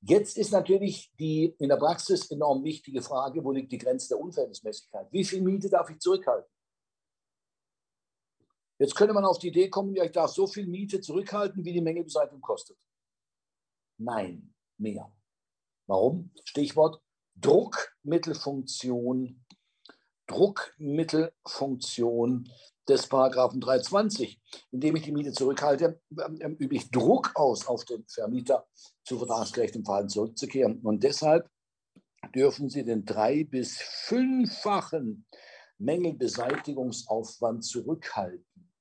Jetzt ist natürlich die in der Praxis enorm wichtige Frage, wo liegt die Grenze der Unverhältnismäßigkeit? Wie viel Miete darf ich zurückhalten? Jetzt könnte man auf die Idee kommen, ja, ich darf so viel Miete zurückhalten, wie die Menge Beseitigung kostet. Nein, mehr. Warum? Stichwort Druckmittelfunktion Druckmittelfunktion des Paragraphen 320. Indem ich die Miete zurückhalte, ähm, übe ich Druck aus auf den Vermieter, zu vertragsgerechtem Verhalten zurückzukehren. Und deshalb dürfen Sie den drei- bis fünffachen Mängelbeseitigungsaufwand zurückhalten.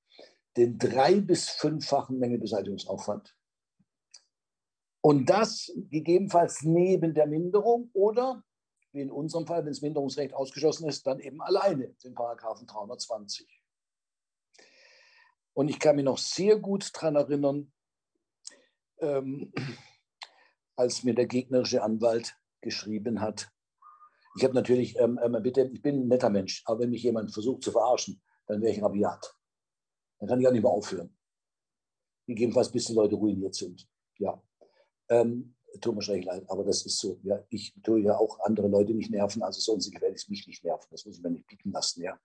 Den drei- bis fünffachen Mängelbeseitigungsaufwand. Und das gegebenenfalls neben der Minderung oder wie in unserem Fall, wenn das Minderungsrecht ausgeschlossen ist, dann eben alleine den Paragraphen 320. Und ich kann mich noch sehr gut daran erinnern, ähm, als mir der gegnerische Anwalt geschrieben hat. Ich habe natürlich, ähm, ähm, bitte, ich bin ein netter Mensch, aber wenn mich jemand versucht zu verarschen, dann wäre ich rabiat. Dann kann ich auch nicht mehr aufhören. Gegebenenfalls, bis die Leute ruiniert sind. Ja. Ähm, tut mir schrecklich leid, aber das ist so. Ja, ich tue ja auch andere Leute nicht nerven, also sollen sie gefälligst mich nicht nerven. Das muss ich mir nicht bieten lassen. Ja.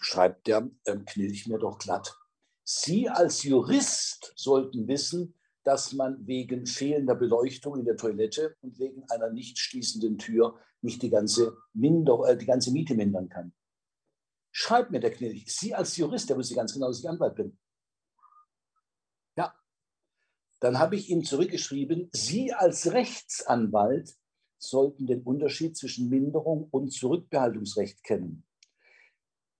Schreibt der ähm, Knilch mir doch glatt. Sie als Jurist sollten wissen, dass man wegen fehlender Beleuchtung in der Toilette und wegen einer nicht schließenden Tür nicht die ganze, Minder, äh, die ganze Miete mindern kann. Schreibt mir der Knilch. Sie als Jurist, der wusste ganz genau, dass ich Anwalt bin. Dann habe ich ihm zurückgeschrieben, Sie als Rechtsanwalt sollten den Unterschied zwischen Minderung und Zurückbehaltungsrecht kennen.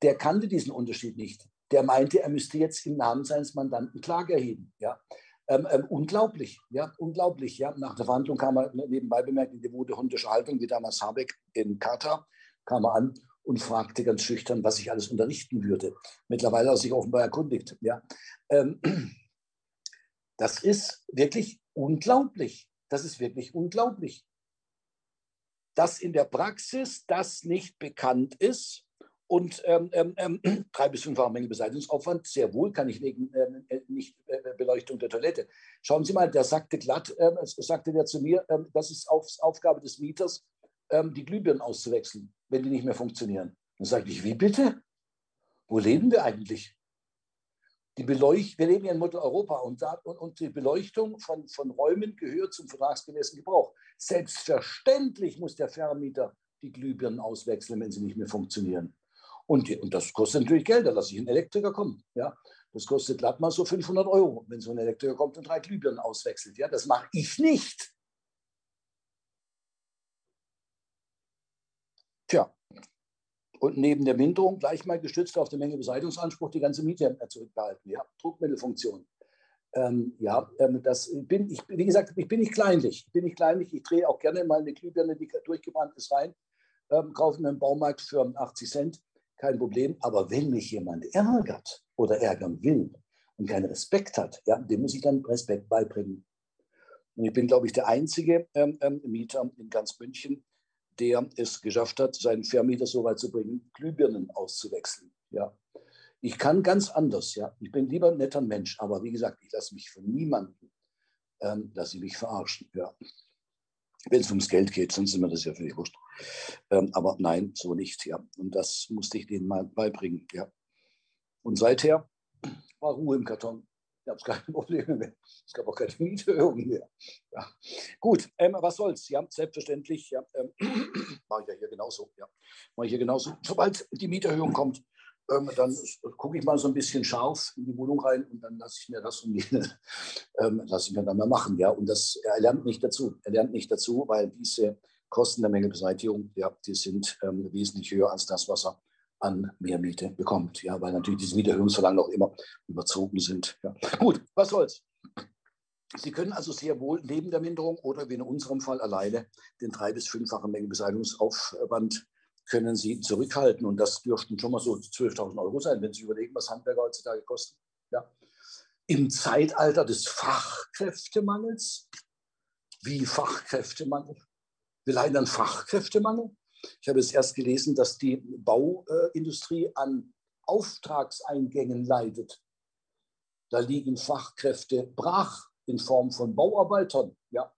Der kannte diesen Unterschied nicht. Der meinte, er müsste jetzt im Namen seines Mandanten Klage erheben. Ja. Ähm, ähm, unglaublich, ja, unglaublich. Ja. Nach der Verhandlung kam er nebenbei bemerkt in devote hundische Haltung, wie damals Habeck in Katar, kam er an und fragte ganz schüchtern, was ich alles unterrichten würde. Mittlerweile hat er sich offenbar erkundigt. Ja. Ähm, das ist wirklich unglaublich. Das ist wirklich unglaublich. Dass in der Praxis das nicht bekannt ist und ähm, ähm, ähm drei bis fünffache Mängelbeseitigungsaufwand, sehr wohl kann ich wegen ähm, äh, nicht äh, Beleuchtung der Toilette. Schauen Sie mal, der sagte glatt, äh, sagte der zu mir, äh, das ist auf, Aufgabe des Mieters, ähm, die Glühbirnen auszuwechseln, wenn die nicht mehr funktionieren. Dann sagte ich, wie bitte? Wo leben wir eigentlich? Die Beleucht wir leben ja in Mitteleuropa und, da, und, und, die Beleuchtung von, von Räumen gehört zum vertragsgemäßen Gebrauch. Selbstverständlich muss der Vermieter die Glühbirnen auswechseln, wenn sie nicht mehr funktionieren. Und, die, und das kostet natürlich Geld, da lasse ich einen Elektriker kommen. Ja? Das kostet glatt mal so 500 Euro, wenn so ein Elektriker kommt und drei Glühbirnen auswechselt. Ja? Das mache ich nicht. Tja, und neben der Minderung gleich mal gestützt auf den Mengebeseitigungsanspruch die ganze Miete zurückbehalten. Ja, Druckmittelfunktion. Ähm, ja, ähm, das bin ich, wie gesagt, ich bin nicht kleinlich. Ich bin nicht kleinlich. Ich drehe auch gerne mal eine Glühbirne, die durchgebrannt ist, rein, ähm, kaufe mir im Baumarkt für 80 Cent, kein Problem. Aber wenn mich jemand ärgert oder ärgern will und keinen Respekt hat, ja, dem muss ich dann Respekt beibringen. Und ich bin, glaube ich, der einzige ähm, ähm Mieter in ganz München, der es geschafft hat, seinen Vermieter so weit zu bringen, Glühbirnen auszuwechseln. Ja. Ich kann ganz anders, ja. Ich bin lieber ein netter Mensch, aber wie gesagt, ich lasse mich von niemandem, ähm, dass sie mich verarschen. Ja. Wenn es ums Geld geht, sonst ist mir das ja völlig wurscht. Ähm, aber nein, so nicht, ja. Und das musste ich denen mal beibringen, ja. Und seither war Ruhe im Karton gab es keine Probleme mehr. Es gab auch keine Mieterhöhung mehr. Ja. Gut, ähm, was soll's? Ja, selbstverständlich. Ja, ähm, mache ich ja hier genauso. Ja, mache ich hier genauso. Sobald die Mieterhöhung kommt, ähm, dann gucke ich mal so ein bisschen scharf in die Wohnung rein und dann lasse ich mir das und jene, ähm, lasse ich mir dann mal machen. Ja, und das er lernt nicht dazu. Er lernt nicht dazu, weil diese Kosten der Mängelbeseitigung, ja, die sind ähm, wesentlich höher als das, was er an Mehrmiete bekommt. Ja, weil natürlich diese Mieterhöhungsverlangen auch immer überzogen sind. Ja. Gut, was soll's. Sie können also sehr wohl neben der Minderung oder wie in unserem Fall alleine den drei- bis fünffachen Mengenbeseitigungsaufwand können Sie zurückhalten. Und das dürften schon mal so 12.000 Euro sein, wenn Sie überlegen, was Handwerker heutzutage kosten. Ja. Im Zeitalter des Fachkräftemangels, wie Fachkräftemangel? Wir leiden an Fachkräftemangel. Ich habe es erst gelesen, dass die Bauindustrie an Auftragseingängen leidet. Da liegen Fachkräfte brach in Form von Bauarbeitern. Ja.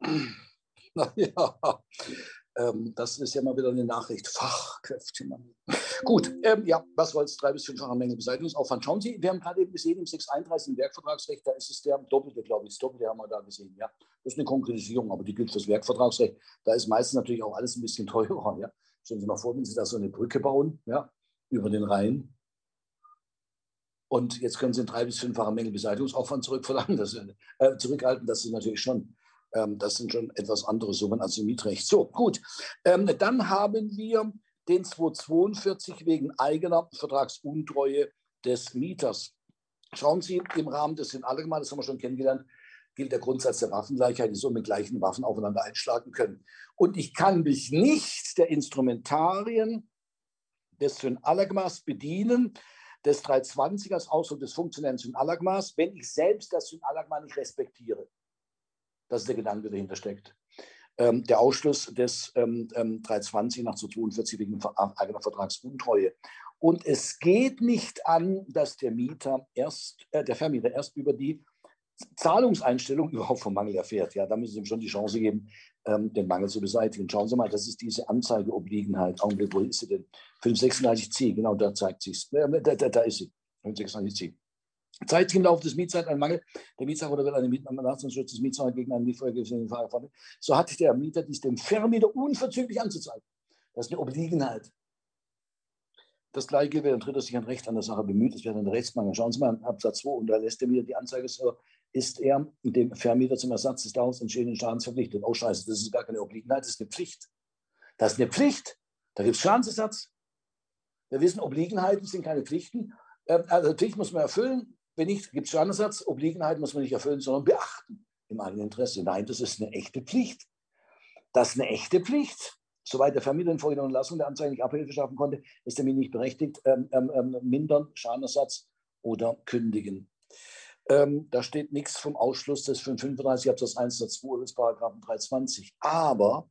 Naja, ähm, das ist ja mal wieder eine Nachricht. Fachkräftemangel. Gut, ähm, ja, was soll es? Drei- bis fünffache Menge Beseitigungsaufwand. Schauen Sie, wir haben gerade eben gesehen, im 631 im Werkvertragsrecht, da ist es der doppelte, glaube ich. Das doppelte haben wir da gesehen. Ja, das ist eine Konkretisierung, aber die gilt fürs Werkvertragsrecht. Da ist meistens natürlich auch alles ein bisschen teurer. Ja. Stellen Sie mal vor, wenn Sie da so eine Brücke bauen, ja, über den Rhein. Und jetzt können Sie einen drei- bis fünffachen Mängelbeseitigungsaufwand zurückverlangen, das, äh, zurückhalten. Das ist natürlich schon, ähm, das sind schon etwas andere Summen als im Mietrecht. So, gut. Ähm, dann haben wir den 242 wegen eigener Vertragsuntreue des Mieters. Schauen Sie, im Rahmen des sind alle gemacht, das haben wir schon kennengelernt, gilt der Grundsatz der Waffengleichheit, die so mit gleichen Waffen aufeinander einschlagen können. Und ich kann mich nicht der Instrumentarien des Synalagmas bedienen, des 320 als Ausdruck des funktionellen Synalagmas, wenn ich selbst das Synalagma nicht respektiere. Das ist der Gedanke, der dahinter steckt ähm, der Ausschluss des ähm, 320 ähm, nach 242 wegen eigener Vertragsuntreue. Und es geht nicht an, dass der Mieter erst, äh, der Vermieter erst über die Zahlungseinstellung überhaupt vom Mangel erfährt. Ja, da müssen Sie ihm schon die Chance geben, ähm, den Mangel zu beseitigen. Schauen Sie mal, das ist diese Anzeigeobliegenheit. Augenblick, wo ist sie denn? 536c, genau da zeigt sie es. Äh, da, da, da ist sie. 536c. Sich im Laufe des Mietzeit ein Mangel der Mietsache oder wird eine Mietnahmenachtungsschutz des Mietsacher gegen einen Mietvorgesetzten Fahrer so hat der Mieter dies dem Vermieter unverzüglich anzuzeigen. Das ist eine Obliegenheit. Das gleiche gilt, wenn ein Dritter sich ein Recht an der Sache bemüht, es wäre ein Rechtsmangel. Schauen Sie mal in Absatz 2, und da lässt er wieder die Anzeige, so ist er dem Vermieter zum Ersatz des daraus entstehenden Schadens verpflichtet. Oh Scheiße, das ist gar keine Obliegenheit, das ist eine Pflicht. Das ist eine Pflicht. Da gibt es Schadensersatz. Wir wissen, Obliegenheiten sind keine Pflichten. Ähm, also Pflicht muss man erfüllen. Wenn nicht, gibt es Schadensersatz. Obliegenheit muss man nicht erfüllen, sondern beachten im eigenen Interesse. Nein, das ist eine echte Pflicht. Das ist eine echte Pflicht. Soweit der in folgender Lassung der Anzeige nicht Abhilfe schaffen konnte, ist der Mieter nicht berechtigt, ähm, ähm, ähm, mindern, Schadenersatz oder kündigen. Ähm, da steht nichts vom Ausschluss des 535 Absatz 1 Satz 2 des Paragraphen 320. Aber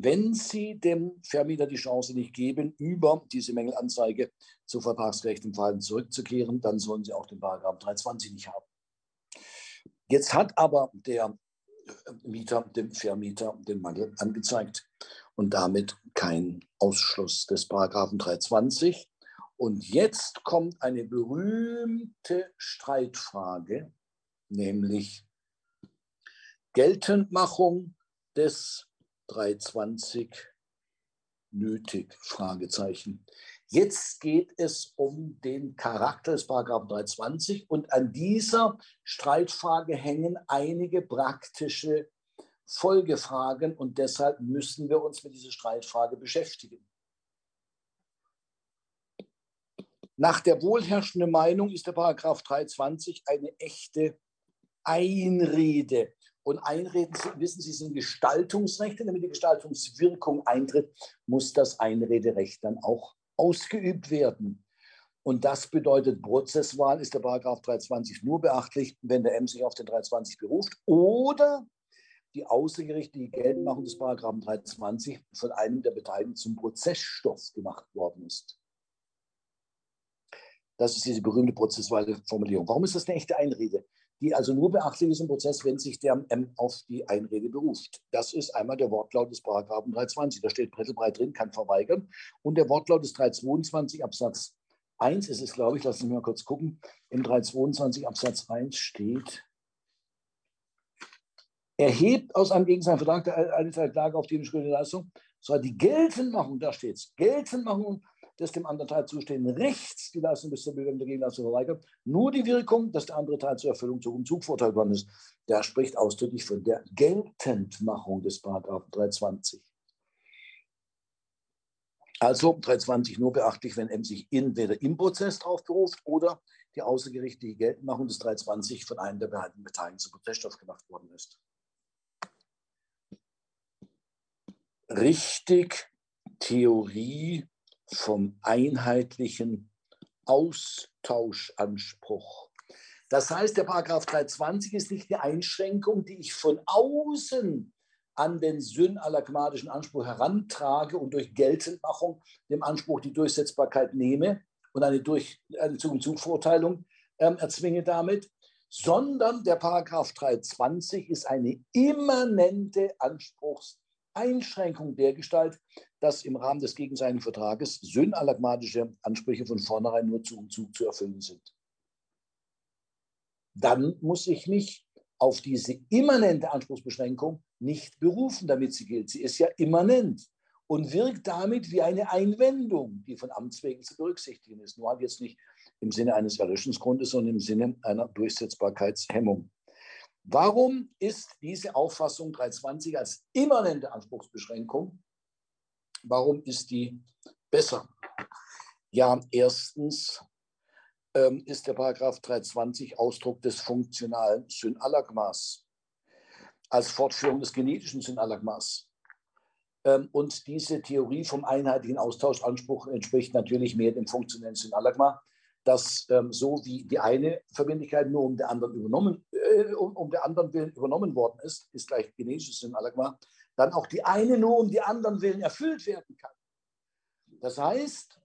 wenn Sie dem Vermieter die Chance nicht geben, über diese Mängelanzeige zu vertragsgerechtem Verhalten zurückzukehren, dann sollen Sie auch den Paragraph 320 nicht haben. Jetzt hat aber der Mieter dem Vermieter den Mangel angezeigt und damit kein Ausschluss des Paragraphen 320. Und jetzt kommt eine berühmte Streitfrage, nämlich Geltendmachung des 320 nötig? Fragezeichen. Jetzt geht es um den Charakter des Paragraphen 320 und an dieser Streitfrage hängen einige praktische Folgefragen und deshalb müssen wir uns mit dieser Streitfrage beschäftigen. Nach der wohlherrschenden Meinung ist der Paragraph 320 eine echte Einrede und Einreden, wissen Sie, sind Gestaltungsrechte. Damit die Gestaltungswirkung eintritt, muss das Einrederecht dann auch ausgeübt werden. Und das bedeutet, Prozesswahl ist der Paragraph 320 nur beachtlich, wenn der M sich auf den 320 beruft oder die außergerichtliche Geltmachung des Paragraphen 320 von einem der Beteiligten zum Prozessstoff gemacht worden ist. Das ist diese berühmte prozessuale Formulierung. Warum ist das eine echte Einrede? Die also nur beachtlich ist im Prozess, wenn sich der M auf die Einrede beruft. Das ist einmal der Wortlaut des Paragraphen 320. Da steht brettelbreit drin, kann verweigern. Und der Wortlaut des 322 Absatz 1 ist es, glaube ich, lassen Sie mich mal kurz gucken. Im 322 Absatz 1 steht, erhebt aus einem gegenseitigen Vertrag der eine Klage auf die entschuldigende Leistung, soll die Geltendmachung, da steht es, Geltendmachung des dem anderen Teil zustehenden Rechts die Leistung bis zur Bewirkung der Gegenleistung verweigert, nur die Wirkung, dass der andere Teil zur Erfüllung Zug um Zug verurteilt worden ist. Der spricht ausdrücklich von der Geltendmachung des Paragraphen 320. Also 320 nur beachtlich, wenn M sich entweder im Prozess drauf beruft oder die außergerichtliche Geltendmachung des 320 von einem der beiden Beteiligten zum Prozessstoff gemacht worden ist. Richtig Theorie vom einheitlichen Austauschanspruch. Das heißt, der Paragraph 320 ist nicht eine Einschränkung, die ich von außen an den synalagmatischen Anspruch herantrage und durch Geltendmachung dem Anspruch die Durchsetzbarkeit nehme und eine, durch, eine Zug- und Zugverurteilung ähm, erzwinge damit, sondern der Paragraph 320 ist eine immanente Anspruchseinschränkung der Gestalt, dass im Rahmen des gegenseitigen Vertrages synalagmatische Ansprüche von vornherein nur Zug und Zug zu erfüllen sind. Dann muss ich mich auf diese immanente Anspruchsbeschränkung nicht berufen, damit sie gilt. Sie ist ja immanent und wirkt damit wie eine Einwendung, die von Amts wegen zu berücksichtigen ist. Nur halt jetzt nicht im Sinne eines Erlöschungsgrundes, sondern im Sinne einer Durchsetzbarkeitshemmung. Warum ist diese Auffassung 320 als immanente Anspruchsbeschränkung? Warum ist die besser? Ja, erstens ähm, ist der Paragraph 320 Ausdruck des funktionalen Synalagmas als Fortführung des genetischen Synalagmas. Ähm, und diese Theorie vom einheitlichen Austauschanspruch entspricht natürlich mehr dem funktionellen Synalagma, dass ähm, so wie die eine Verbindlichkeit nur um der anderen übernommen, äh, um, um der anderen willen übernommen worden ist, ist gleich genetisches Synalagma, dann auch die eine nur um die anderen willen erfüllt werden kann. Das heißt,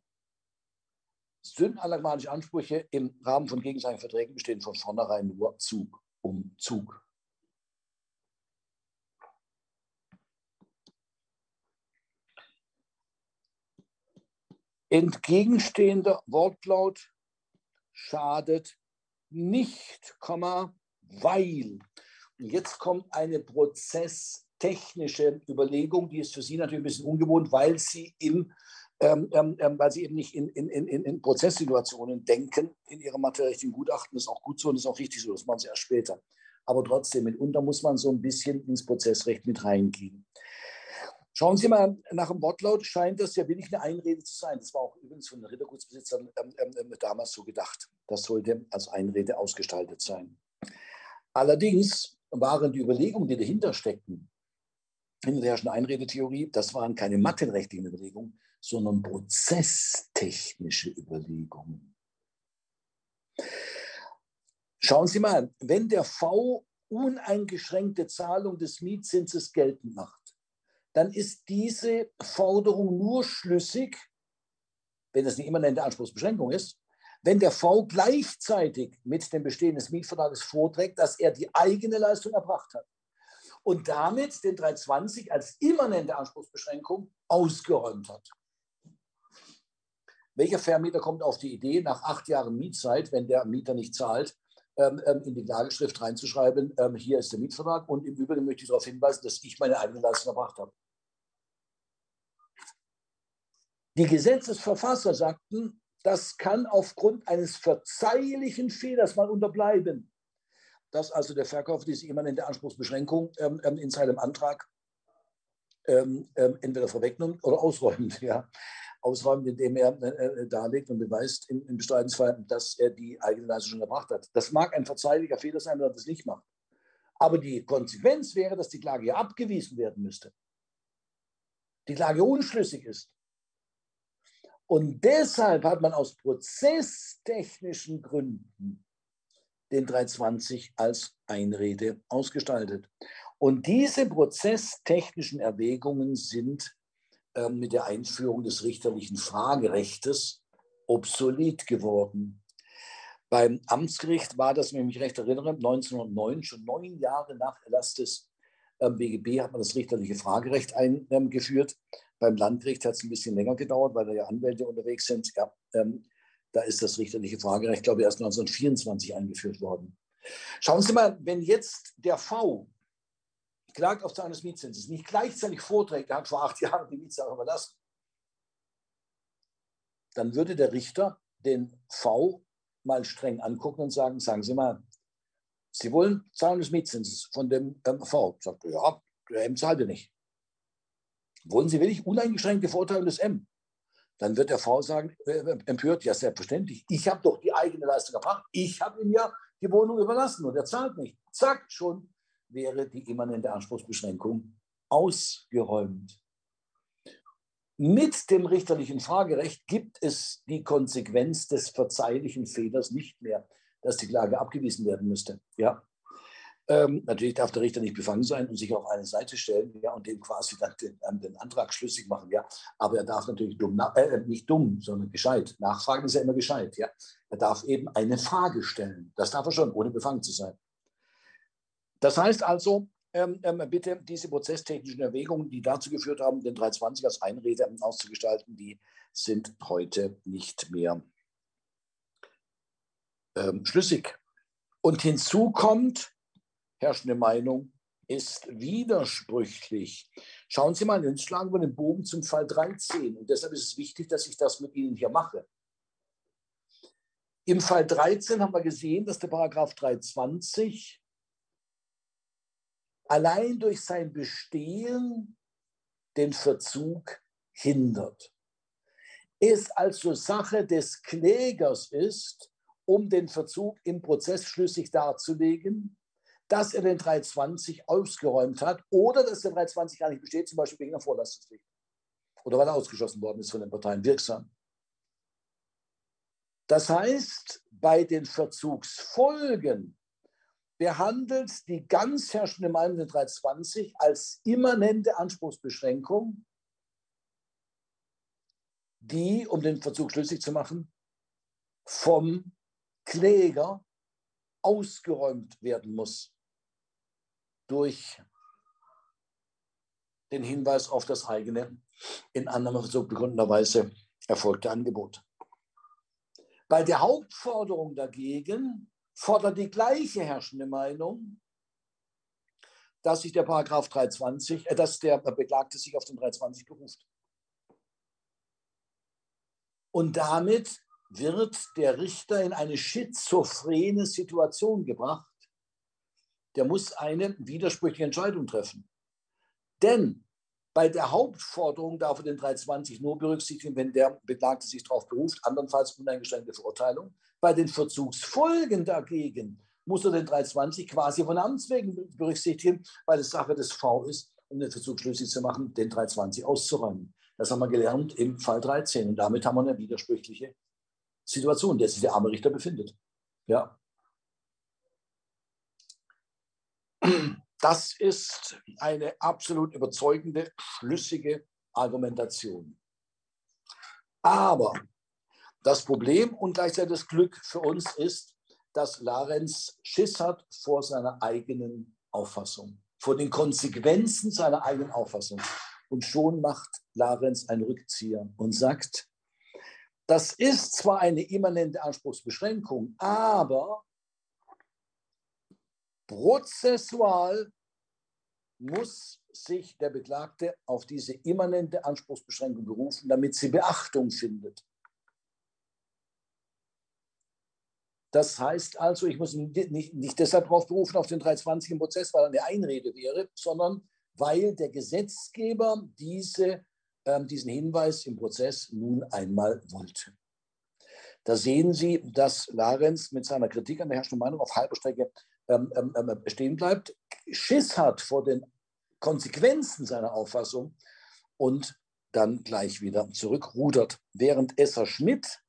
synalagmatische Ansprüche im Rahmen von gegenseitigen Verträgen bestehen von vornherein nur Zug um Zug. Entgegenstehender Wortlaut schadet nicht, weil. Und jetzt kommt eine prozesstechnische Überlegung, die ist für Sie natürlich ein bisschen ungewohnt, weil Sie, im, ähm, ähm, ähm weil Sie eben nicht in, in, in, in Prozesssituationen denken in Ihrem materiellen Gutachten. Das ist auch gut so und ist auch richtig so, das machen Sie erst später. Aber trotzdem, mitunter muss man so ein bisschen ins Prozessrecht mit reingehen. Schauen Sie mal, nach dem Wortlaut scheint das ja wirklich eine Einrede zu sein. Das war auch übrigens von den Rittergutsbesitzern ähm, ähm, ähm, damals so gedacht. Das sollte als Einrede ausgestaltet sein. Allerdings waren die Überlegungen, die dahinter steckten, herrschenden Einredetheorie, das waren keine materienrechtlichen Überlegungen, sondern prozesstechnische Überlegungen. Schauen Sie mal, wenn der V uneingeschränkte Zahlung des Mietzinses geltend macht, dann ist diese Forderung nur schlüssig, wenn es eine immanente Anspruchsbeschränkung ist, wenn der V gleichzeitig mit dem Bestehen des Mietvertrages vorträgt, dass er die eigene Leistung erbracht hat und damit den 320 als immanente Anspruchsbeschränkung ausgeräumt hat. Welcher Vermieter kommt auf die Idee, nach acht Jahren Mietzeit, wenn der Mieter nicht zahlt, ähm, ähm, in die Klageschrift reinzuschreiben, ähm, hier ist der Mietvertrag und im Übrigen möchte ich darauf hinweisen, dass ich meine eigene Leistung erbracht habe. Die Gesetzesverfasser sagten, das kann aufgrund eines verzeihlichen Fehlers mal unterbleiben, dass also der Verkauf diese immanente Anspruchsbeschränkung ähm, in seinem Antrag ähm, ähm, entweder vorwegnimmt oder ausräumt. Ja ausräumt, indem er äh, äh, darlegt und beweist im, im Bestreitensfall, dass er die eigene Leistung schon erbracht hat. Das mag ein verzeihlicher Fehler sein, wenn er das nicht macht. Aber die Konsequenz wäre, dass die Klage ja abgewiesen werden müsste. Die Klage unschlüssig ist. Und deshalb hat man aus prozesstechnischen Gründen den 320 als Einrede ausgestaltet. Und diese prozesstechnischen Erwägungen sind ähm, mit der Einführung des richterlichen Fragerechtes obsolet geworden. Beim Amtsgericht war das, wenn ich mich recht erinnere, 1909, schon neun Jahre nach Erlass des BGB ähm, hat man das richterliche Fragerecht eingeführt. Beim Landgericht hat es ein bisschen länger gedauert, weil da ja Anwälte unterwegs sind. Ja, ähm, da ist das richterliche Fragerecht, glaube ich, erst 1924 eingeführt worden. Schauen Sie mal, wenn jetzt der V klagt auf Zahlen des Mietzinses, nicht gleichzeitig vorträgt, er hat vor acht Jahren die Mietsache überlassen, dann würde der Richter den V mal streng angucken und sagen, sagen Sie mal, Sie wollen Zahlen des Mietzinses von dem ähm, V. Sagt er, ja, der M zahlt er nicht. Wollen Sie wirklich uneingeschränkte Verurteilung des M? Dann wird der V sagen, äh, äh, empört, ja selbstverständlich, ich habe doch die eigene Leistung erbracht, ich habe ihm ja die Wohnung überlassen und er zahlt nicht. Zack, schon wäre die immanente Anspruchsbeschränkung ausgeräumt. Mit dem richterlichen Fragerecht gibt es die Konsequenz des verzeihlichen Fehlers nicht mehr, dass die Klage abgewiesen werden müsste. Ja, ähm, natürlich darf der Richter nicht befangen sein und sich auf eine Seite stellen ja, und dem quasi dann den, den Antrag schlüssig machen. Ja. Aber er darf natürlich dumm, äh, nicht dumm, sondern gescheit. Nachfragen ist ja immer gescheit. Ja. Er darf eben eine Frage stellen. Das darf er schon, ohne befangen zu sein. Das heißt also, ähm, ähm, bitte diese prozesstechnischen Erwägungen, die dazu geführt haben, den 320 als Einrede auszugestalten, die sind heute nicht mehr ähm, schlüssig. Und hinzu kommt, herrschende Meinung ist widersprüchlich. Schauen Sie mal, jetzt schlagen wir den Bogen zum Fall 13. Und deshalb ist es wichtig, dass ich das mit Ihnen hier mache. Im Fall 13 haben wir gesehen, dass der Paragraph 320 allein durch sein Bestehen den Verzug hindert. Es also Sache des Klägers ist, um den Verzug im Prozess schlüssig darzulegen, dass er den 320 ausgeräumt hat oder dass der 320 gar nicht besteht, zum Beispiel wegen einer Vorlastungspflicht oder weil er ausgeschlossen worden ist von den Parteien wirksam. Das heißt, bei den Verzugsfolgen behandelt die ganz herrschende Meinung der 320 als immanente Anspruchsbeschränkung, die, um den Verzug schlüssig zu machen, vom Kläger ausgeräumt werden muss durch den Hinweis auf das eigene in anderem Verzug begründenderweise erfolgte Angebot. Bei der Hauptforderung dagegen fordert die gleiche herrschende Meinung, dass sich der Paragraph 320, äh, dass der Beklagte sich auf den 320 beruft. Und damit wird der Richter in eine schizophrene Situation gebracht. Der muss eine widersprüchliche Entscheidung treffen. Denn bei der Hauptforderung darf er den 320 nur berücksichtigen, wenn der Beklagte sich darauf beruft, andernfalls uneingeschränkte Verurteilung. Bei den Verzugsfolgen dagegen muss er den 320 quasi von Amts wegen berücksichtigen, weil es Sache des V ist, um den Verzug schlüssig zu machen, den 320 auszuräumen. Das haben wir gelernt im Fall 13. Und damit haben wir eine widersprüchliche Situation, in der sich der arme Richter befindet. Ja. Das ist eine absolut überzeugende, schlüssige Argumentation. Aber das Problem und gleichzeitig das Glück für uns ist, dass Larenz Schiss hat vor seiner eigenen Auffassung, vor den Konsequenzen seiner eigenen Auffassung. Und schon macht Larenz einen Rückzieher und sagt, das ist zwar eine immanente Anspruchsbeschränkung, aber prozessual muss sich der Beklagte auf diese immanente Anspruchsbeschränkung berufen, damit sie Beachtung findet. Das heißt also, ich muss nicht, nicht deshalb darauf berufen, auf den 320 im Prozess, weil er eine Einrede wäre, sondern weil der Gesetzgeber diese ähm, diesen Hinweis im Prozess nun einmal wollte. Da sehen Sie, dass Larenz mit seiner Kritik an der herrschenden Meinung auf halber Strecke ähm, ähm, ähm, stehen bleibt, Schiss hat vor den Konsequenzen seiner Auffassung und dann gleich wieder zurückrudert. Während Esser Schmidt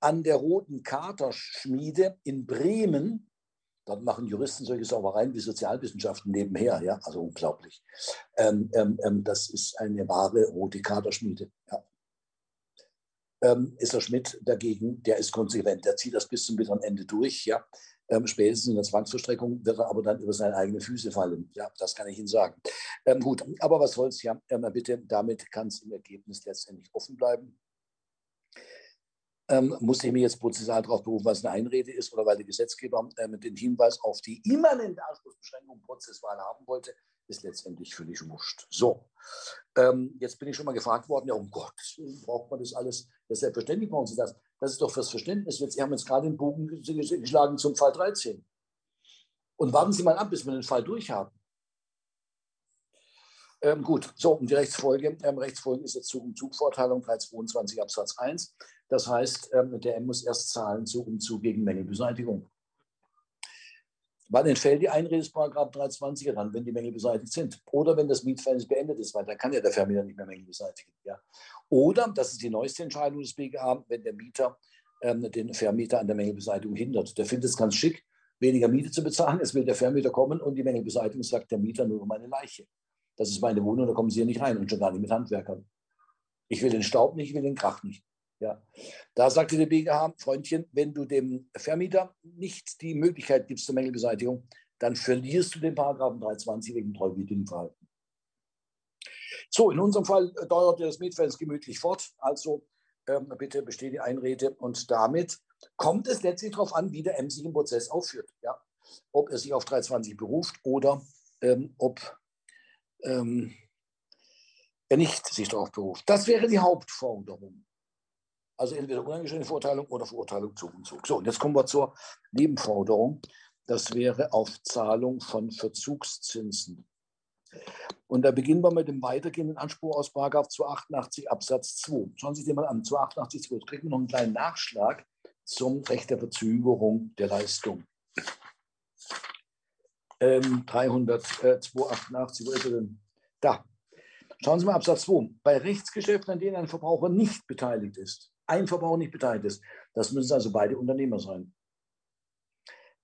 an der Roten Katerschmiede in Bremen Dort machen Juristen solche Saubereien wie Sozialwissenschaften nebenher. Ja? Also unglaublich. Ähm, ähm, ähm das ist eine wahre rote Kaderschmiede. Ja. Ähm, ist der Schmidt dagegen, der ist konsequent, der zieht das bis zum bitteren Ende durch. Ja? Ähm, spätestens in der Zwangsverstreckung wird er aber dann über seine eigenen Füße fallen. Ja, das kann ich Ihnen sagen. Ähm, gut, aber was soll's ja? Ähm, bitte, damit kann es im Ergebnis letztendlich offen bleiben ähm, muss ich mich jetzt prozessual darauf berufen, was eine Einrede ist oder weil der Gesetzgeber ähm, den Hinweis auf die immanente Anspruchsbeschränkung prozessual haben wollte, ist letztendlich völlig wurscht. So, ähm, jetzt bin ich schon mal gefragt worden, ja, um Willen braucht man das alles. Ja, selbstverständlich brauchen Sie das. Das ist doch fürs Verständnis. Jetzt, Sie haben jetzt gerade den Bogen geschlagen zum Fall 13. Und warten Sie mal ab, bis wir den Fall durchhaben. Ähm, gut, so, und die Rechtsfolge, ähm, Rechtsfolge ist jetzt Zug um Zugvorteilung 322 Absatz 1. Das heißt, ähm, der M muss erst zahlen Zug um Zug gegen Mängelbeseitigung. Wann entfällt die Einrede des 320er dann, wenn die Mängel beseitigt sind? Oder wenn das Mietverhältnis beendet ist, weil dann kann ja der Vermieter nicht mehr Mängel beseitigen. Ja? Oder, das ist die neueste Entscheidung des BGA, wenn der Mieter ähm, den Vermieter an der Mängelbeseitigung hindert. Der findet es ganz schick, weniger Miete zu bezahlen. Es will der Vermieter kommen und die Mängel beseitigen, sagt der Mieter nur um eine Leiche. Das ist meine Wohnung, da kommen Sie hier nicht rein und schon gar nicht mit Handwerkern. Ich will den Staub nicht, ich will den Krach nicht. Ja. Da sagte der BGH, Freundchen, wenn du dem Vermieter nicht die Möglichkeit gibst zur Mängelbeseitigung, dann verlierst du den Paragraphen 320 wegen treuwidrigem Verhalten. So, in unserem Fall dauerte das Mietverhältnis gemütlich fort. Also ähm, bitte besteht die Einrede und damit kommt es letztlich darauf an, wie der M sich im Prozess aufführt. Ja? Ob er sich auf 320 beruft oder ähm, ob ähm, er nicht sich darauf beruft. Das wäre die Hauptforderung. Also entweder uneingeschränkte Verurteilung oder Verurteilung Zug und Zug. So, und jetzt kommen wir zur Nebenforderung. Das wäre auf Zahlung von Verzugszinsen. Und da beginnen wir mit dem weitergehenden Anspruch aus 288 Absatz 2. Schauen Sie sich den mal an, 288 2. Jetzt kriegen wir noch einen kleinen Nachschlag zum Recht der Verzögerung der Leistung. Ähm, 300, äh, 288, wo ist er denn? Da. Schauen Sie mal Absatz 2. Bei Rechtsgeschäften, an denen ein Verbraucher nicht beteiligt ist, ein Verbraucher nicht beteiligt ist. Das müssen also beide Unternehmer sein.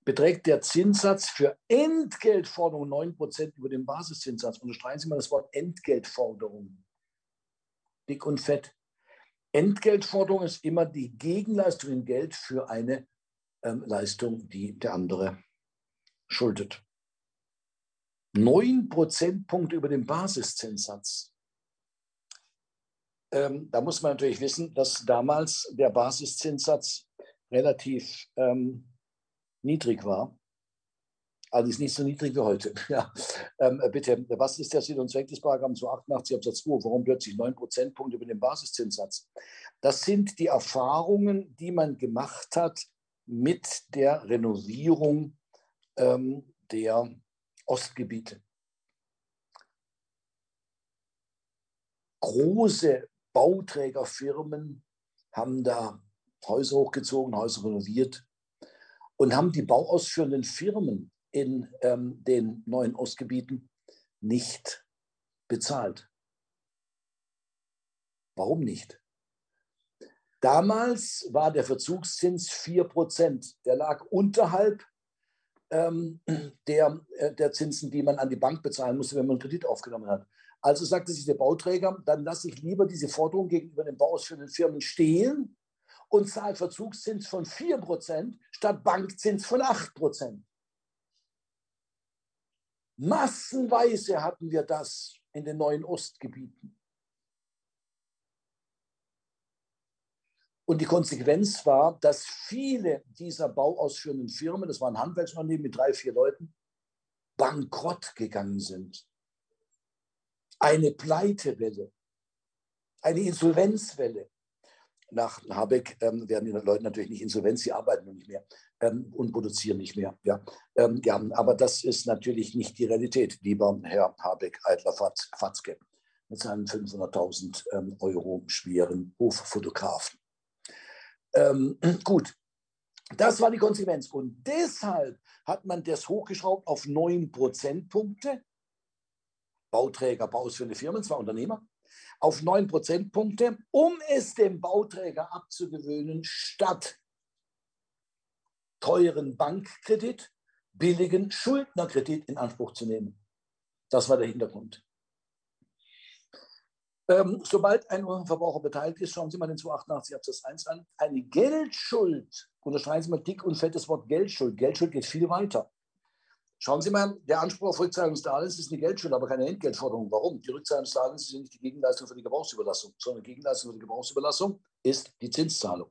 Beträgt der Zinssatz für Entgeltforderungen 9% über den Basiszinssatz, unterstreichen Sie mal das Wort Entgeltforderung. Dick und fett. Entgeltforderung ist immer die Gegenleistung in Geld für eine ähm, Leistung, die der andere schuldet. 9 Prozentpunkte über den Basiszinssatz ähm, da muss man natürlich wissen, dass damals der Basiszinssatz relativ ähm, niedrig war. Also ist nicht so niedrig wie heute. Ja. Ähm, bitte, was ist der Sinn und Zweck des Paragraphen 288 Absatz 2? Warum plötzlich 9 Prozentpunkte über den Basiszinssatz? Das sind die Erfahrungen, die man gemacht hat mit der Renovierung ähm, der Ostgebiete. Große Bauträgerfirmen haben da Häuser hochgezogen, Häuser renoviert und haben die bauausführenden Firmen in ähm, den neuen Ostgebieten nicht bezahlt. Warum nicht? Damals war der Verzugszins 4%. Der lag unterhalb ähm, der, äh, der Zinsen, die man an die Bank bezahlen musste, wenn man einen Kredit aufgenommen hat. Also sagte sich der Bauträger, dann lasse ich lieber diese Forderung gegenüber den bauausführenden Firmen stehen und zahle Verzugszins von 4% statt Bankzins von 8%. Massenweise hatten wir das in den neuen Ostgebieten. Und die Konsequenz war, dass viele dieser bauausführenden Firmen, das waren Handwerksunternehmen mit drei, vier Leuten, bankrott gegangen sind eine Pleitewelle, eine Insolvenzwelle. Nach Habeck ähm, werden die Leute natürlich nicht insolvent, sie arbeiten nicht mehr ähm, und produzieren nicht mehr. Ja. Ähm, ja, aber das ist natürlich nicht die Realität, lieber Herr Habeck, Eitler Fatzke, mit 500.000 ähm, Euro schweren Hoffotografen. Ähm, gut, das war die Konsequenz. Und deshalb hat man das hochgeschraubt auf 9 Prozentpunkte. Bauträger, bauausführende Firmen, zwar Unternehmer, auf 9 Prozentpunkte, um es dem Bauträger abzugewöhnen, statt teuren Bankkredit billigen Schuldnerkredit in Anspruch zu nehmen. Das war der Hintergrund. Ähm, sobald ein Verbraucher beteiligt ist, schauen Sie mal den 288 Absatz 1 an, eine Geldschuld, unterstreichen Sie mal dick und fettes Wort Geldschuld. Geldschuld geht viel weiter. Schauen Sie mal, der Anspruch auf Rückzahlung des Darlehens ist eine Geldschuld, aber keine Entgeltforderung. Warum? Die Rückzahlung des Darlehens ist nicht die Gegenleistung für die Gebrauchsüberlassung, sondern die Gegenleistung für die Gebrauchsüberlassung ist die Zinszahlung.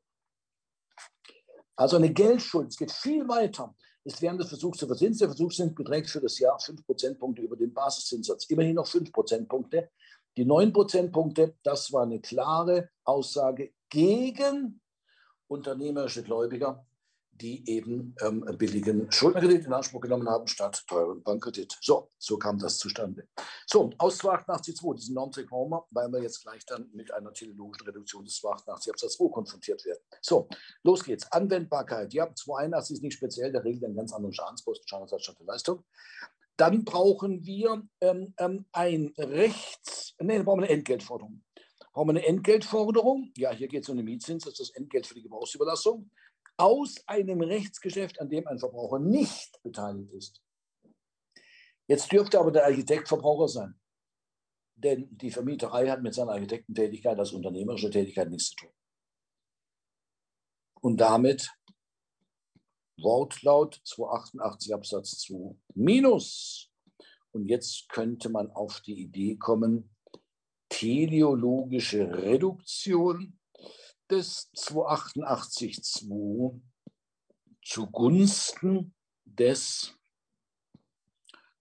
Also eine Geldschuld, es geht viel weiter, ist während des Versuchs zu verzinsen. Der Versuchszins beträgt für das Jahr 5 Prozentpunkte über den Basiszinssatz. Immerhin noch 5 Prozentpunkte. Die 9 Prozentpunkte, das war eine klare Aussage gegen unternehmerische Gläubiger, die eben ähm, billigen Schuldnerkredit in Anspruch genommen haben, statt teuren Bankkredit. So, so kam das zustande. So, aus 288.2, diesen Normtrick brauchen wir, weil wir jetzt gleich dann mit einer teleologischen Reduktion des 288 Absatz 2 konfrontiert werden. So, los geht's. Anwendbarkeit. Ja, 281 ist nicht speziell, der regelt einen ganz anderen Schadensposten, Schadensersatz statt der Leistung. Dann brauchen wir ähm, ähm, ein Rechts, nee, dann brauchen wir eine Entgeltforderung. Brauchen wir eine Entgeltforderung? Ja, hier geht es um den Mietzins, das ist das Entgelt für die Gebrauchsüberlassung aus einem Rechtsgeschäft, an dem ein Verbraucher nicht beteiligt ist. Jetzt dürfte aber der Architekt Verbraucher sein. Denn die Vermieterei hat mit seiner Architektentätigkeit als unternehmerische Tätigkeit nichts zu tun. Und damit Wortlaut 288 Absatz 2 minus. Und jetzt könnte man auf die Idee kommen, teleologische Reduktion des 288.2 zugunsten des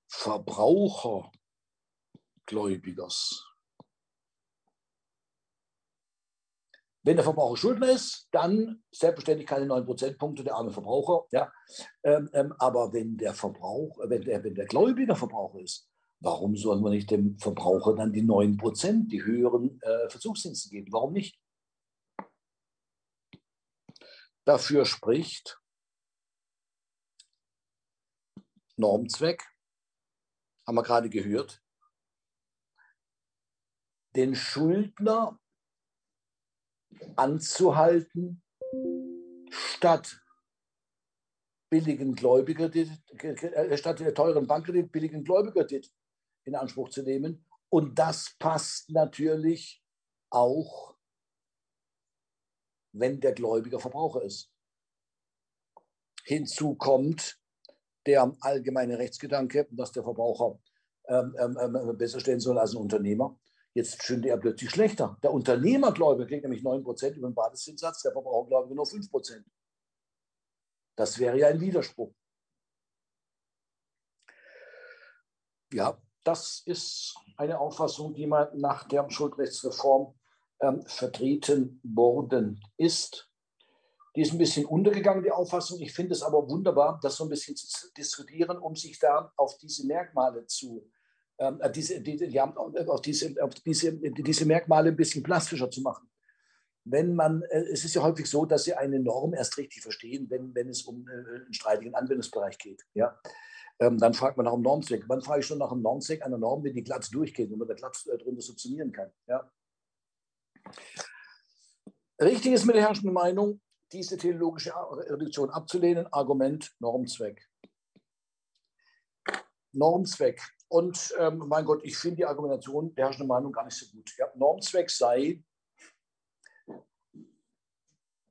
Verbrauchergläubigers. Wenn der Verbraucher Schuldner ist, dann selbstverständlich keine 9 Prozentpunkte der arme Verbraucher. Ja. Ähm, ähm, aber wenn der Verbraucher, wenn der, wenn der Gläubiger Verbraucher ist, warum sollen wir nicht dem Verbraucher dann die 9 Prozent, die höheren äh, Verzugszinsen geben? Warum nicht? Dafür spricht, Normzweck, haben wir gerade gehört, den Schuldner anzuhalten, statt billigen Gläubigerkredit, äh, statt teuren Bankkredit billigen Gläubigerkredit in Anspruch zu nehmen. Und das passt natürlich auch wenn der Gläubiger Verbraucher ist. Hinzu kommt der allgemeine Rechtsgedanke, dass der Verbraucher ähm, ähm, ähm besser stehen soll als ein Unternehmer. Jetzt stünde er plötzlich schlechter. Der Unternehmergläubiger kriegt nämlich 9% über den Basiszinssatz, der Verbrauchergläubiger nur 5%. Das wäre ja ein Widerspruch. Ja, das ist eine Auffassung, die man nach der Schuldrechtsreform ähm, vertreten worden ist. Die ist ein bisschen untergegangen, die Auffassung. Ich finde es aber wunderbar, das so ein bisschen zu diskutieren, um sich da auf diese Merkmale zu, ähm, äh, diese, die, ja, auf, diese, auf diese, diese Merkmale ein bisschen plastischer zu machen. Wenn man, äh, es ist ja häufig so, dass Sie eine Norm erst richtig verstehen, wenn, wenn es um äh, einen streitigen Anwendungsbereich geht. Ja? Ähm, dann fragt man nach einem Normzweck. Wann frage ich schon nach einem Normzweck einer Norm, wenn die glatt durchgeht, wenn man da glatt äh, drunter subsumieren kann? Ja? Richtig ist mit der herrschenden Meinung, diese theologische Reduktion abzulehnen. Argument Normzweck. Normzweck. Und ähm, mein Gott, ich finde die Argumentation der herrschenden Meinung gar nicht so gut. Ja, Normzweck sei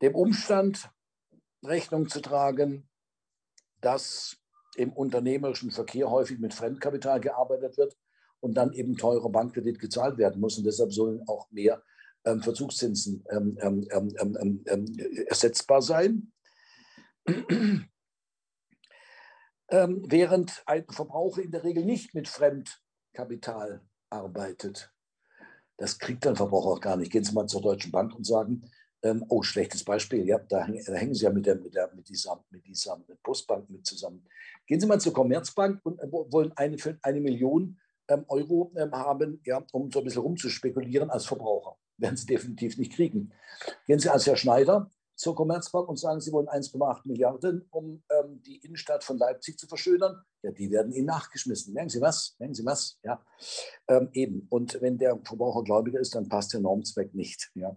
dem Umstand Rechnung zu tragen, dass im unternehmerischen Verkehr häufig mit Fremdkapital gearbeitet wird und dann eben teurer Bankkredit gezahlt werden muss. Und deshalb sollen auch mehr Verzugszinsen ähm ähm, ähm, ähm, ähm, ersetzbar sein. während ein Verbraucher in der Regel nicht mit Fremdkapital arbeitet. Das kriegt ein Verbraucher auch gar nicht. Gehen Sie mal zur Deutschen Bank und sagen, oh, schlechtes Beispiel, ja, da, da hängen Sie ja mit, der, mit, der, mit, dieser, mit dieser Postbank mit zusammen. Gehen Sie mal zur Commerzbank und äh, wollen eine, eine Million Euro haben, ja, um so ein bisschen rumzuspekulieren als Verbraucher werden Sie definitiv nicht kriegen. Gehen Sie als Herr Schneider zur Commerzbank und sagen, Sie wollen 1,8 Milliarden, um ähm, die Innenstadt von Leipzig zu verschönern. Ja, die werden Ihnen nachgeschmissen. Merken Sie was? Merken Sie was? Ja, ähm, eben. Und wenn der Verbraucher gläubiger ist, dann passt der Normzweck nicht. Ja.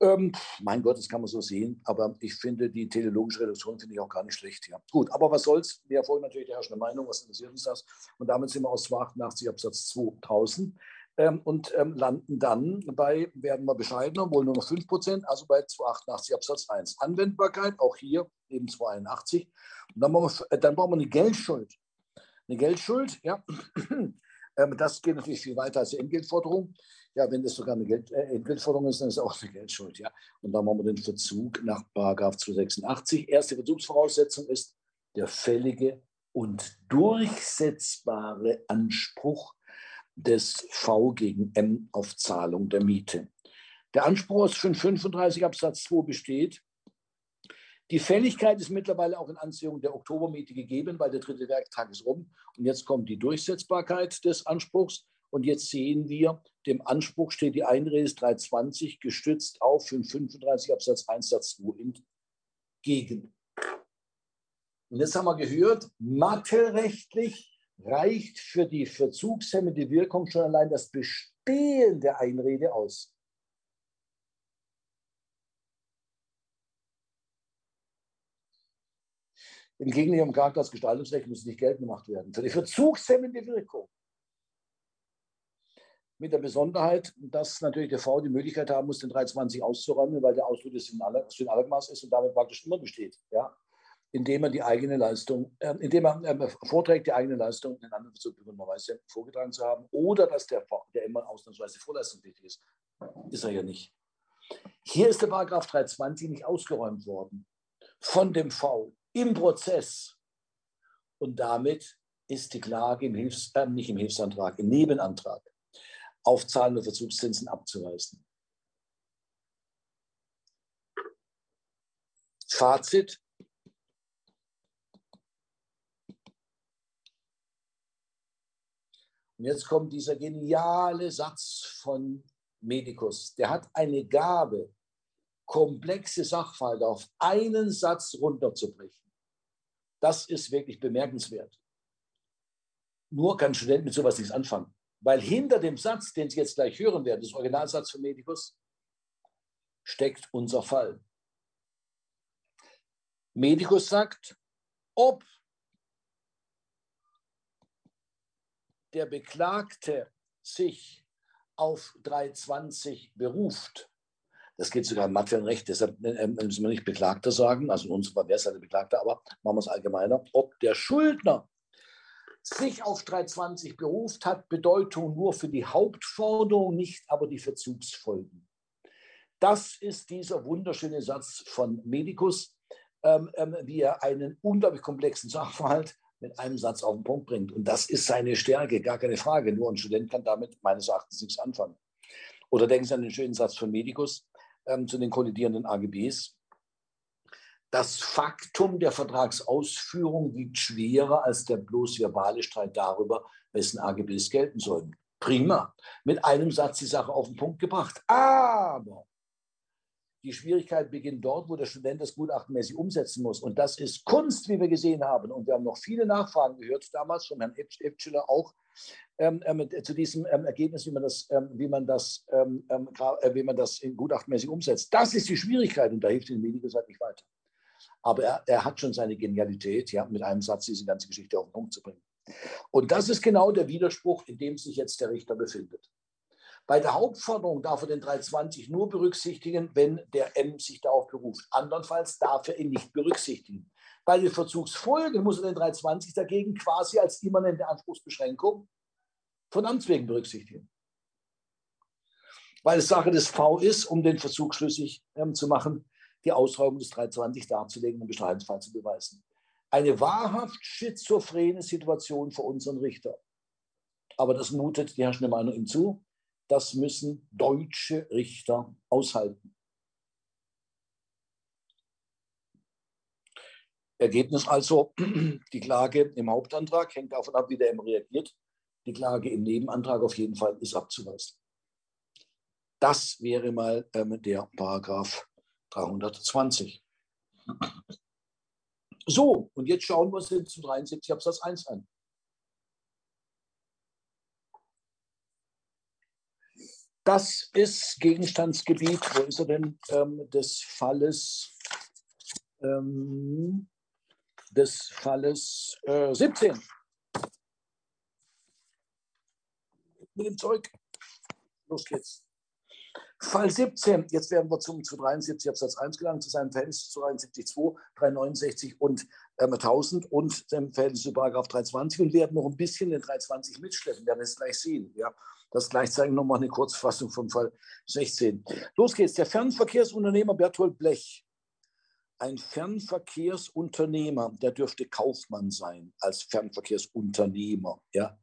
Ähm, mein Gott, das kann man so sehen. Aber ich finde die teleologische Reduktion finde ich auch gar nicht schlecht. Ja. Gut, aber was soll's? Wir folgen natürlich der herrschenden Meinung. Was interessiert uns das? Und damit sind wir aus 288 Absatz 2000 ähm, und ähm, landen dann bei, werden wir bescheidener, wohl nur noch 5 Prozent, also bei 288 Absatz 1. Anwendbarkeit, auch hier eben 281. Und dann brauchen wir, äh, dann brauchen wir eine Geldschuld. Eine Geldschuld, ja, ähm, das geht natürlich viel weiter als die Entgeltforderung. Ja, wenn das sogar eine Geld, äh, Entgeltforderung ist, dann ist es auch eine Geldschuld. Ja. Und dann machen wir den Verzug nach 286. Erste Verzugsvoraussetzung ist der fällige und durchsetzbare Anspruch des V gegen M auf Zahlung der Miete. Der Anspruch aus 35 Absatz 2 besteht, Die Fälligkeit ist mittlerweile auch in Anziehung der Oktobermiete gegeben, weil der dritte Werktag ist rum. Und jetzt kommt die Durchsetzbarkeit des Anspruchs. Und jetzt sehen wir, dem Anspruch steht die Einrede 320 gestützt auf 535 Absatz 1 Satz 2 entgegen. Und jetzt haben wir gehört, mathelrechtlich reicht für die verzugshemmende Wirkung schon allein das Bestehen der Einrede aus. Im Gegenteil, im Charakter als Gestaltungsrecht muss nicht geltend gemacht werden. Für die verzugshemmende Wirkung. Mit der Besonderheit, dass natürlich der V die Möglichkeit haben muss, den 320 auszuräumen, weil der Ausdruck des Allemaß ist und damit praktisch immer besteht. Ja? Indem er die eigene Leistung, äh, indem er äh, vorträgt, die eigene Leistung in anderen Weise vorgetragen zu haben, oder dass der der immer ausnahmsweise vorleistungspflichtig ist. Ist er ja nicht. Hier ist der Paragraph 320 nicht ausgeräumt worden von dem V im Prozess. Und damit ist die Klage im Hilfs-, äh, nicht im Hilfsantrag, im Nebenantrag auf zahlende Verzugszinsen abzuweisen. Fazit. Und jetzt kommt dieser geniale Satz von Medikus. Der hat eine Gabe, komplexe Sachverhalte auf einen Satz runterzubrechen. Das ist wirklich bemerkenswert. Nur kann ein Student mit sowas nichts anfangen. Weil hinter dem Satz, den Sie jetzt gleich hören werden, das Originalsatz von Medikus, steckt unser Fall. Medikus sagt, ob der Beklagte sich auf 320 beruft, das geht sogar im materiellen Recht, deshalb äh, äh, müssen wir nicht Beklagter sagen, also in unserem Fall wäre es halt Beklagter, aber machen wir es allgemeiner. Ob der Schuldner sich auf 320 beruft, hat Bedeutung nur für die Hauptforderung, nicht aber die Verzugsfolgen. Das ist dieser wunderschöne Satz von Medikus, ähm, ähm, wie er einen unglaublich komplexen Sachverhalt mit einem Satz auf den Punkt bringt. Und das ist seine Stärke, gar keine Frage. Nur ein Student kann damit meines Erachtens nichts anfangen. Oder denken Sie an den schönen Satz von Medikus ähm, zu den kollidierenden AGBs. Das Faktum der Vertragsausführung wiegt schwerer als der bloß verbale Streit darüber, wessen AGBs gelten sollen. Prima. Mit einem Satz die Sache auf den Punkt gebracht. Aber die Schwierigkeit beginnt dort, wo der Student das gutachtenmäßig umsetzen muss. Und das ist Kunst, wie wir gesehen haben. Und wir haben noch viele Nachfragen gehört, damals von Herrn Epschiller auch, ähm, ähm, zu diesem ähm, Ergebnis, wie man das, ähm, wie man das, ähm, ähm, äh, wie man das gutachtenmäßig umsetzt. Das ist die Schwierigkeit und da hilft den Medikus halt nicht weiter. Aber er, er hat schon seine Genialität, ja, mit einem Satz diese ganze Geschichte auf den Punkt zu bringen. Und das ist genau der Widerspruch, in dem sich jetzt der Richter befindet. Bei der Hauptforderung darf er den 320 nur berücksichtigen, wenn der M sich darauf beruft. Andernfalls darf er ihn nicht berücksichtigen. Bei den Verzugsfolgen muss er den 320 dagegen quasi als immanente Anspruchsbeschränkung von Amts wegen berücksichtigen. Weil es Sache des V ist, um den Verzug schlüssig ähm, zu machen, die Ausräumung des 320 darzulegen und den Bestreitungsfall zu beweisen. Eine wahrhaft schizophrene Situation für unseren Richter. Aber das mutet die herrschende Meinung ihm zu das müssen deutsche Richter aushalten. Ergebnis also, die Klage im Hauptantrag hängt davon ab, wie der M reagiert. Die Klage im Nebenantrag auf jeden Fall ist abzuweisen. Das wäre mal ähm, der Paragraph 320. So, und jetzt schauen wir uns den zu 73 Absatz 1 an. Das ist Gegenstandsgebiet, wo ist er denn, ähm, des Falles, ähm, des Falles äh, 17. Mit dem Zeug. Los geht's. Fall 17, jetzt werden wir zum, zu 73 Absatz 1 gelangt, zu seinem Verhältnis zu 73.2, 369 und 1000 und dem Verhältnis zu Paragraph 320 und werden noch ein bisschen den 320 mitschleppen, werden es gleich sehen. Ja. Das gleichzeitig nochmal eine Kurzfassung vom Fall 16. Los geht's. Der Fernverkehrsunternehmer Berthold Blech. Ein Fernverkehrsunternehmer, der dürfte Kaufmann sein als Fernverkehrsunternehmer. Ja.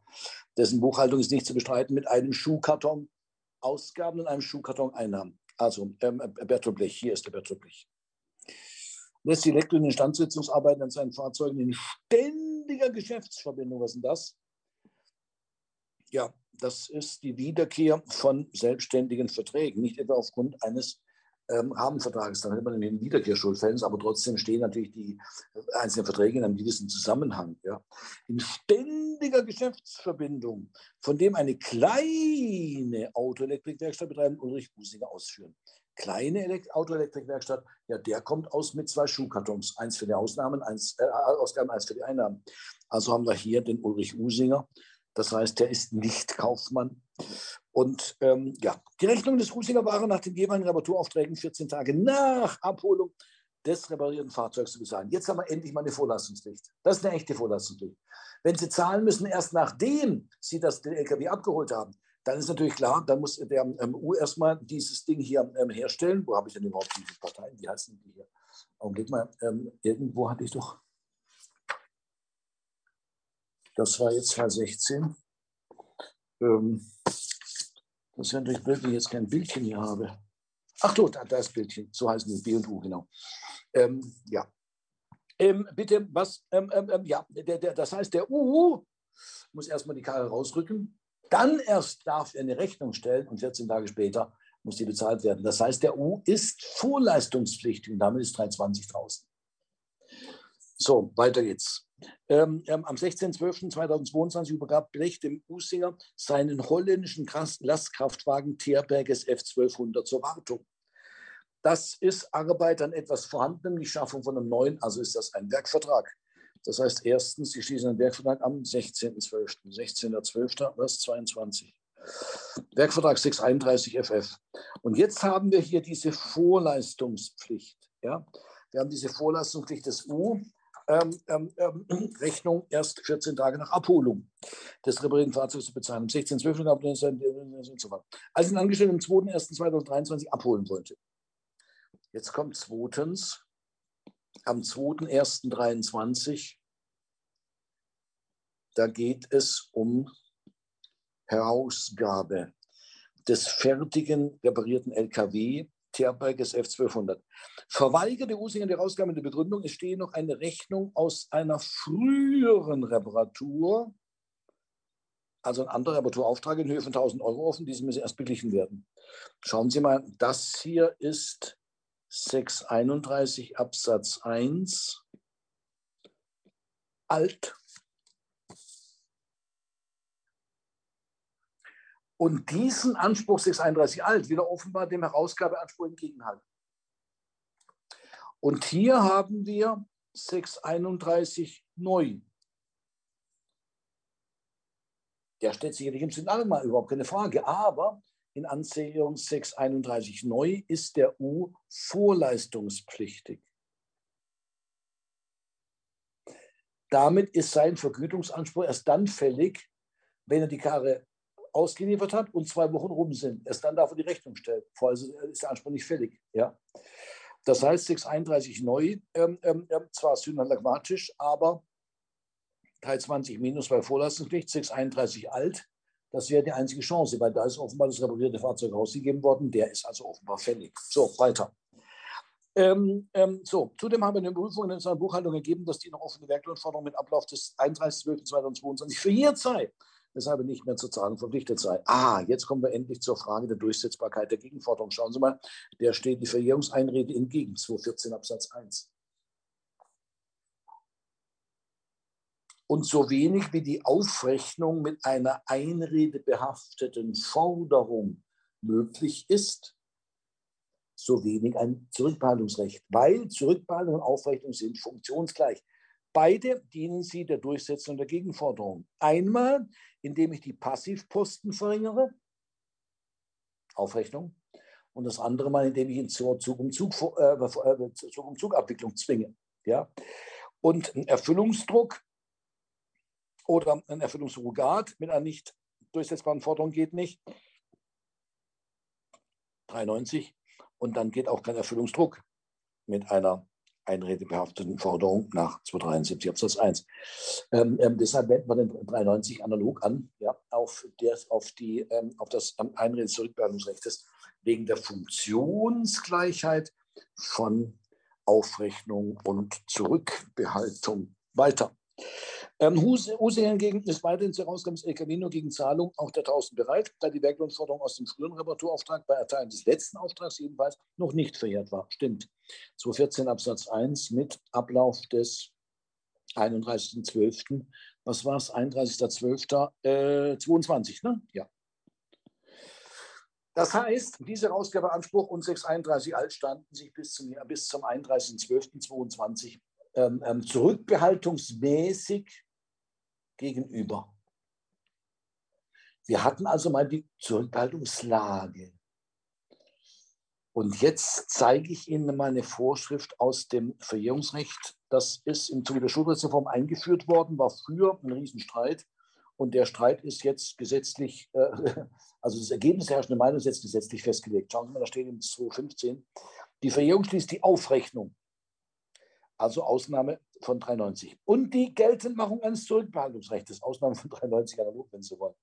Dessen Buchhaltung ist nicht zu bestreiten mit einem Schuhkarton Ausgaben und einem Schuhkarton Einnahmen. Also ähm, Bertolt Blech, hier ist der Bertolt Blech. Lässt die und Instandsetzungsarbeiten an seinen Fahrzeugen in ständiger Geschäftsverbindung. Was ist denn das? Ja, das ist die Wiederkehr von selbstständigen Verträgen, nicht etwa aufgrund eines ähm, Rahmenvertrages. Dann hätte man einen Wiederkehrschuldfällen, aber trotzdem stehen natürlich die einzelnen Verträge in einem gewissen Zusammenhang. Ja. In ständiger Geschäftsverbindung, von dem eine kleine Autoelektrikwerkstatt betreiben, Ulrich Businger ausführen. Kleine Autoelektrikwerkstatt, ja, der kommt aus mit zwei Schuhkartons. Eins für die Ausnahmen, eins, äh, Ausgaben, eins für die Einnahmen. Also haben wir hier den Ulrich Usinger. Das heißt, der ist nicht Kaufmann. Und ähm, ja, die Rechnung des Usinger waren nach den jeweiligen Reparaturaufträgen 14 Tage nach Abholung des reparierten Fahrzeugs zu bezahlen. Jetzt haben wir endlich mal eine Vorlastungspflicht. Das ist eine echte Vorlastungspflicht. Wenn Sie zahlen müssen, erst nachdem Sie das, den LKW abgeholt haben, dann ist natürlich klar, dann muss der MU erstmal dieses Ding hier ähm, herstellen. Wo habe ich denn überhaupt diese Parteien? Wie heißen die hier? Augenblick mal, ähm, irgendwo hatte ich doch. Das war jetzt Fall 16. Ähm, das wäre natürlich blöd, wenn ich jetzt kein Bildchen hier habe. Ach du, da, da ist Bildchen. So heißen die B und U, genau. Ähm, ja. Ähm, bitte, was? Ähm, ähm, ähm, ja, der, der, das heißt, der U muss erstmal die Karre rausrücken. Dann erst darf er eine Rechnung stellen und 14 Tage später muss die bezahlt werden. Das heißt, der U ist vorleistungspflichtig und damit ist 320 draußen. So, weiter geht's. Ähm, ähm, am 16.12.2022 übergab Blech dem Usinger seinen holländischen Lastkraftwagen Teerberges F1200 zur Wartung. Das ist Arbeit an etwas Vorhandenem, die Schaffung von einem neuen, also ist das ein Werkvertrag. Das heißt, erstens, Sie schließen einen Werkvertrag am 16.12., 16.12., was 22. Werkvertrag 631 FF. Und jetzt haben wir hier diese Vorleistungspflicht. Ja? Wir haben diese Vorleistungspflicht des U. Ähm, ähm, ähm, Rechnung erst 14 Tage nach Abholung des reparierten Fahrzeugs zu bezahlen. Am 16.12. und so weiter. Als ein Angestellter am 2.1.2023 abholen wollte. Jetzt kommt zweitens am 2.1.23, da geht es um Herausgabe des fertigen reparierten LKW Terberges F1200. Verweigerte Usinger die Herausgabe der Begründung, es stehe noch eine Rechnung aus einer früheren Reparatur, also ein anderer Reparaturauftrag in Höhe von 1000 Euro offen, diese müssen erst beglichen werden. Schauen Sie mal, das hier ist 631 Absatz 1 alt. Und diesen Anspruch 631 alt wieder offenbar dem Herausgabeanspruch entgegenhalten. Und hier haben wir 631 neu. Der stellt sicherlich im Signal mal überhaupt keine Frage. Aber in Anzählung 631 neu ist der U vorleistungspflichtig. Damit ist sein Vergütungsanspruch erst dann fällig, wenn er die Karre ausgeliefert hat und zwei Wochen rum sind. Erst dann darf er die Rechnung stellen. Vorher ist der Anspruch nicht fällig. Ja? Das heißt, 631 neu, ähm, ähm, ähm zwar synalagmatisch, aber 320 minus bei Vorleistungspflicht, 631 alt, das wäre die einzige Chance, weil da ist offenbar das reparierte Fahrzeug rausgegeben worden. Der ist also offenbar fällig. So, weiter. Ähm, ähm, so, zudem haben wir in den Prüfungen in unserer Buchhaltung ergeben, dass die noch offene Werklohnforderung mit Ablauf des 31.12.2022 verjährt sei, weshalb nicht mehr zur Zahlung verpflichtet sei. Ah, jetzt kommen wir endlich zur Frage der Durchsetzbarkeit der Gegenforderung. Schauen Sie mal, der steht die Verjährungseinrede entgegen, 214 Absatz 1. und so wenig wie die Aufrechnung mit einer Einrede behafteten Forderung möglich ist, so wenig ein Zurückbehaltungsrecht, weil Zurückbehaltung und Aufrechnung sind funktionsgleich. Beide dienen sie der Durchsetzung der Gegenforderung. Einmal, indem ich die Passivposten verringere, Aufrechnung, und das andere Mal, indem ich ihn zur Zug-um-Zug, äh, äh Zug um Zug Abwicklung zwinge. Ja? Und Erfüllungsdruck oder ein Erfüllungssurrogat mit einer nicht durchsetzbaren Forderung geht nicht. 93. Und dann geht auch kein Erfüllungsdruck mit einer einredebehafteten Forderung nach 273 Absatz 1. Ähm, ähm, deshalb wenden wir den 93 analog an, ja, auf, der, auf, die, ähm, auf das Einrede des wegen der Funktionsgleichheit von Aufrechnung und Zurückbehaltung weiter. Ähm, Huse, Huse hingegen ist weiterhin zur Herausgabe des LKW nur gegen Zahlung auch der 1000 bereit, da die Werklohnforderung aus dem früheren Reparaturauftrag bei Erteilen des letzten Auftrags jedenfalls noch nicht verjährt war. Stimmt. 214 Absatz 1 mit Ablauf des 31.12. Was war es? 31.12.22, äh, ne? Ja. Das heißt, dieser Herausgabeanspruch und 631 alt standen sich bis zum, bis zum 31.12.22 ähm, ähm, zurückbehaltungsmäßig gegenüber. Wir hatten also mal die Zurückhaltungslage. Und jetzt zeige ich Ihnen meine Vorschrift aus dem Verjährungsrecht. Das ist im Zuge der Schuldrechtsreform eingeführt worden, war früher ein Riesenstreit. Und der Streit ist jetzt gesetzlich, äh, also das Ergebnis der herrschenden Meinung ist jetzt gesetzlich festgelegt. Schauen Sie mal, da steht in 215. Die Verjährung schließt die Aufrechnung also Ausnahme von 390. Und die Geltendmachung eines Zurückbehaltungsrechts, Ausnahme von 390 analog, wenn Sie wollen.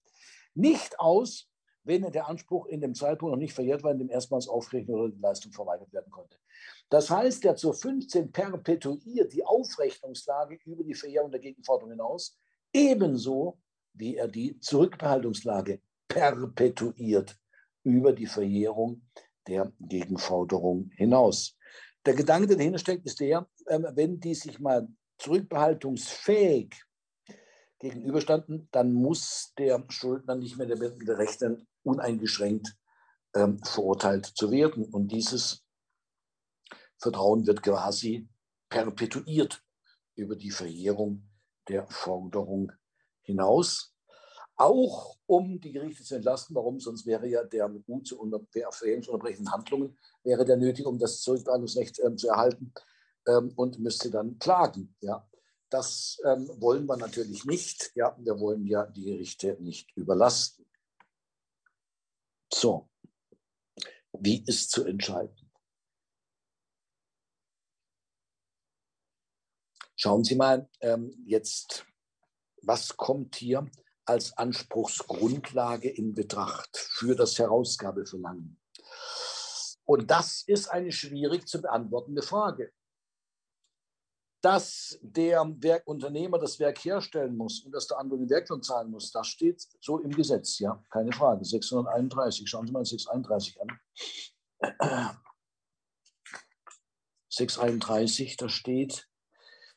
Nicht aus, wenn der Anspruch in dem Zeitpunkt noch nicht verjährt war, in dem erstmals Aufrechnung oder die Leistung verweigert werden konnte. Das heißt, der zur 15 perpetuiert die Aufrechnungslage über die Verjährung der Gegenforderung hinaus, ebenso wie er die Zurückbehaltungslage perpetuiert über die Verjährung der Gegenforderung hinaus. Der Gedanke, der dahinter steckt, ist der, wenn die sich mal zurückbehaltungsfähig gegenüberstanden, dann muss der Schuldner nicht mehr damit rechnen, uneingeschränkt ähm, verurteilt zu werden. Und dieses Vertrauen wird quasi perpetuiert über die Verjährung der Forderung hinaus auch um die Gerichte zu entlasten. Warum? Sonst wäre ja der gut zu unter, verjährungsunterbrechenden Handlungen wäre der nötig, um das Zurückzahlungsrecht äh, zu erhalten ähm, und müsste dann klagen. Ja, das ähm, wollen wir natürlich nicht. Ja, wir wollen ja die Gerichte nicht überlasten. So, wie ist zu entscheiden? Schauen Sie mal ähm, jetzt, was kommt hier als Anspruchsgrundlage in Betracht für das Herausgabeverlangen. Und das ist eine schwierig zu beantwortende Frage. Dass der Werkunternehmer das Werk herstellen muss und dass der andere den Werklohn zahlen muss, das steht so im Gesetz, ja, keine Frage. 631, schauen Sie mal 631 an. 631, da steht,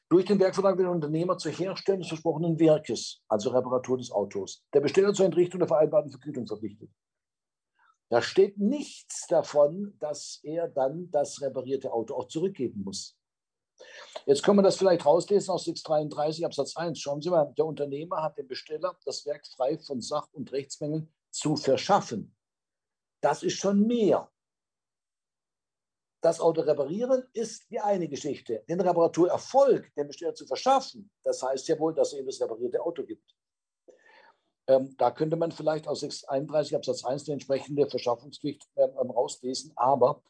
durch den Werkvertrag wird der Unternehmer zur Herstellung des versprochenen Werkes, also Reparatur des Autos, der Besteller zur Entrichtung der vereinbarten Vergütung verpflichtet. Da steht nichts davon, dass er dann das reparierte Auto auch zurückgeben muss. Jetzt können wir das vielleicht rauslesen aus 633 Absatz 1. Schauen Sie mal, der Unternehmer hat dem Besteller das Werk frei von Sach- und Rechtsmängeln zu verschaffen. Das ist schon mehr. Das Auto reparieren ist die eine Geschichte. Den Reparaturerfolg dem Besteller zu verschaffen, das heißt ja wohl, dass es eben das reparierte Auto gibt. Ähm, da könnte man vielleicht aus 631 Absatz 1 eine entsprechende Verschaffungspflicht ähm, rauslesen, aber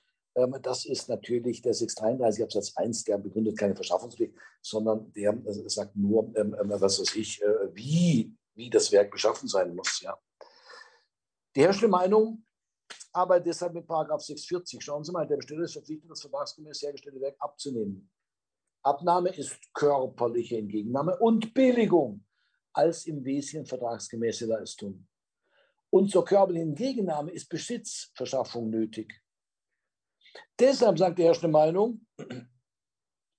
das ist natürlich der 633 Absatz 1, der begründet keine Verschaffungspflicht, sondern der äh, sagt nur, ähm, ähm, was weiß ich, äh, wie, wie das Werk beschaffen sein muss. Ja. Die herrschende Meinung aber deshalb mit Paragraph 640. Schauen Sie mal, der Besteller ist verpflichtet, das vertragsgemäß hergestellte Werk abzunehmen. Abnahme ist körperliche Entgegennahme und Billigung als im Wesentlichen vertragsgemäße Leistung. Und zur körperlichen Entgegennahme ist Besitzverschaffung nötig. Deshalb sagt die herrschende Meinung,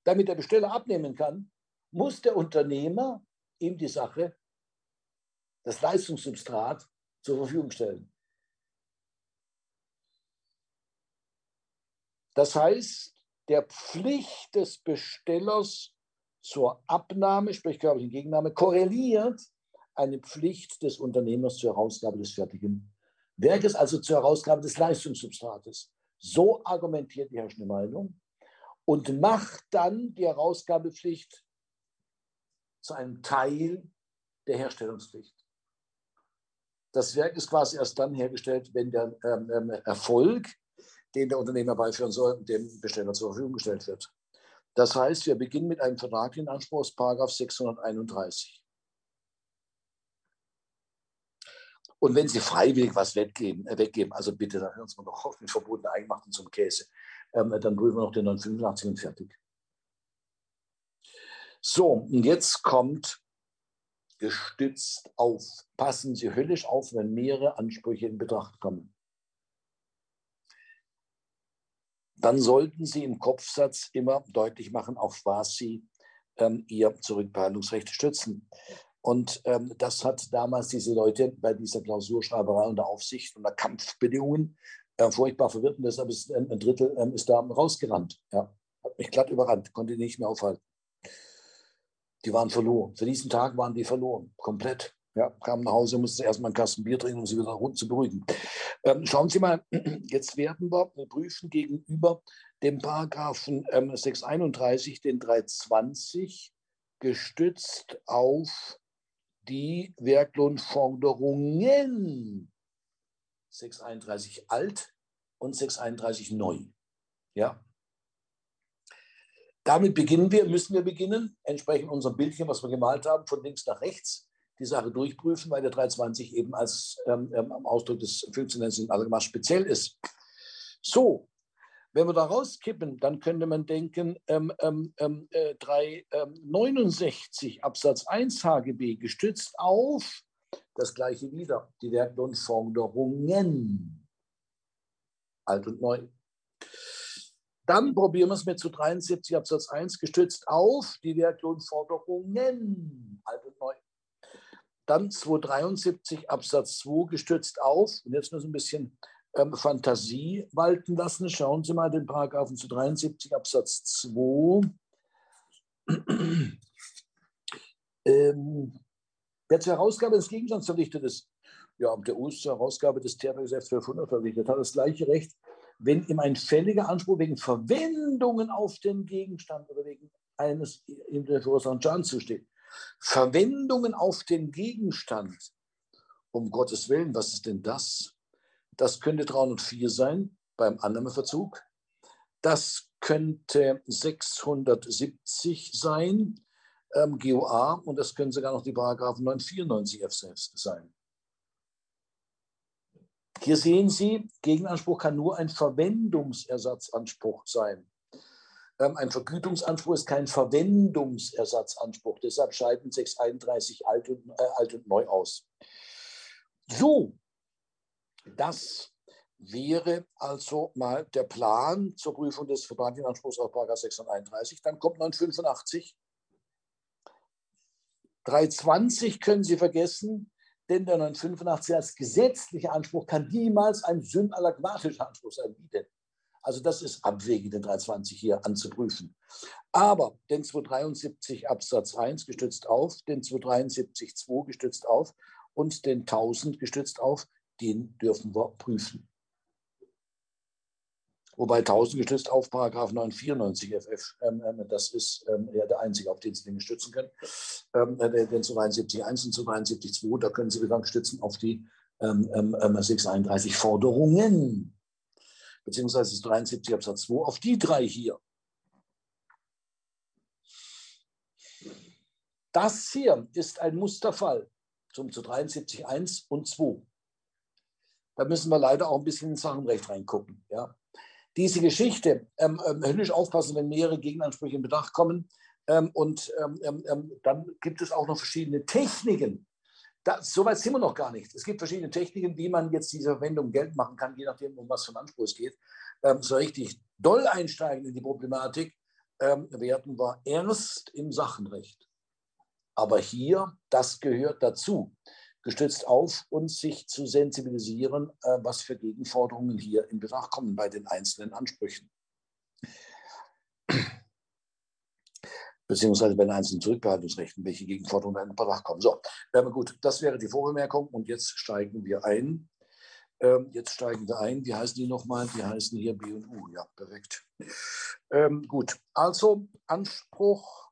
damit der Besteller abnehmen kann, muss der Unternehmer ihm die Sache, das Leistungssubstrat zur Verfügung stellen. Das heißt, der Pflicht des Bestellers zur Abnahme, sprich körperlichen Gegennahme, korreliert eine Pflicht des Unternehmers zur Herausgabe des fertigen Werkes, also zur Herausgabe des Leistungssubstrates. So argumentiert die herrschende Meinung und macht dann die Herausgabepflicht zu einem Teil der Herstellungspflicht. Das Werk ist quasi erst dann hergestellt, wenn der ähm, ähm Erfolg den der Unternehmer beiführen soll, dem Besteller zur Verfügung gestellt wird. Das heißt, wir beginnen mit einem vertraglichen Anspruch aus 631. Und wenn Sie freiwillig was weggeben, äh, weggeben also bitte, dann hören Sie mal noch auf mit verbotenen Eigenmachten zum Käse, ähm, dann prüfen wir noch den 985 und fertig. So, und jetzt kommt gestützt auf. Passen Sie höllisch auf, wenn mehrere Ansprüche in Betracht kommen. Dann sollten Sie im Kopfsatz immer deutlich machen, auf was Sie ähm, Ihr Zurückbehandlungsrecht stützen. Und ähm, das hat damals diese Leute bei dieser Klausurschreiberei unter Aufsicht unter Kampfbedingungen äh, furchtbar verwirrt. Und deshalb ist ein, ein Drittel ähm, ist da rausgerannt. Ja. Hat mich glatt überrannt, konnte nicht mehr aufhalten. Die waren verloren. Für diesen Tag waren die verloren, komplett. Ja, kamen nach Hause, mussten erstmal einen Kasten Bier trinken, um sie wieder rund zu beruhigen. Ähm, schauen Sie mal, jetzt werden wir prüfen gegenüber dem Paragraphen ähm, 631, den 320, gestützt auf die Werklohnforderungen 631 alt und 631 neu. Ja, damit beginnen wir, müssen wir beginnen, entsprechend unserem Bildchen, was wir gemalt haben, von links nach rechts die Sache durchprüfen, weil der 320 eben als ähm, ähm Ausdruck des Funktionärs in allgemein speziell ist. So, wenn wir da rauskippen, dann könnte man denken, ähm, ähm, ähm äh, 369 ähm, Absatz 1 HGB gestützt auf das gleiche wieder, die Werklohnforderungen, alt und neu. Dann probieren wir es mit zu 73 Absatz 1 gestützt auf. Die Werklohnforderungen, alt und neu. Dann 273 Absatz 2 gestützt auf, und jetzt nur so ein bisschen ähm, Fantasie walten lassen. Schauen Sie mal den Paragraphen zu 73 Absatz 2. ähm, wer zur Herausgabe des Gegenstands verpflichtet ist, ja, der US zur Herausgabe des Terrorgesetzes 1200 verpflichtet, hat das gleiche Recht wenn ihm ein fälliger Anspruch wegen Verwendungen auf den Gegenstand oder wegen eines ihm der verursachten Schadens zusteht. Verwendungen auf den Gegenstand, um Gottes Willen, was ist denn das? Das könnte 304 sein beim Annahmeverzug. Das könnte 670 sein, ähm, GOA, und das können sogar noch die Paragraphen 994 F selbst sein. Hier sehen Sie, Gegenanspruch kann nur ein Verwendungsersatzanspruch sein. Ähm, ein Vergütungsanspruch ist kein Verwendungsersatzanspruch. Deshalb scheiden 631 alt und, äh, alt und neu aus. So, das wäre also mal der Plan zur Prüfung des vertraglichen Anspruchs auf 631. Dann kommt 985. 320 können Sie vergessen denn der 985 als gesetzlicher Anspruch kann niemals ein synalagmatischer Anspruch sein. Wie denn? Also das ist abwegig, den 320 hier anzuprüfen. Aber den 273 Absatz 1 gestützt auf, den 273 2 gestützt auf und den 1000 gestützt auf, den dürfen wir prüfen. Wobei 1000 gestützt auf Paragraph 994 FF, ähm, das ist ähm, ja der einzige, auf den Sie den stützen können. Ähm, äh, den zu 73.1 und zu 73.2, da können Sie wieder stützen auf die ähm, ähm, 631 ähm, Forderungen, beziehungsweise 73 Absatz 2, auf die drei hier. Das hier ist ein Musterfall zum zu 73.1 und 2. Da müssen wir leider auch ein bisschen ins Sachenrecht reingucken. Ja diese Geschichte, ähm, ähm, höllisch aufpassen, wenn mehrere Gegenansprüche in Betracht kommen. Ähm, und ähm, ähm, ähm, dann gibt es auch noch verschiedene Techniken. Da, Soweit sind wir noch gar nicht. Es gibt verschiedene Techniken, wie man jetzt diese Verwendung Geld machen kann, je nachdem, um was für einen Anspruch es geht. so richtig doll einsteigen in die Problematik werden wir erst im Sachenrecht. Aber hier, das gehört dazu gestützt auf uns sich zu sensibilisieren, äh, was für Gegenforderungen hier in Betracht kommen bei den einzelnen Ansprüchen. Beziehungsweise bei den einzelnen Zurückbehaltungsrechten, welche Gegenforderungen in Betracht kommen. So, ähm, gut, das wäre die Vorbemerkung und jetzt steigen wir ein. Ähm, jetzt steigen wir ein. Wie heißen die nochmal? Die heißen hier B und U. Ja, perfekt. Ähm, gut, also Anspruch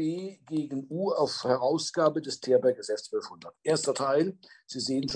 Gegen U auf Herausgabe des Terberg SF 1200. Erster Teil, Sie sehen schon,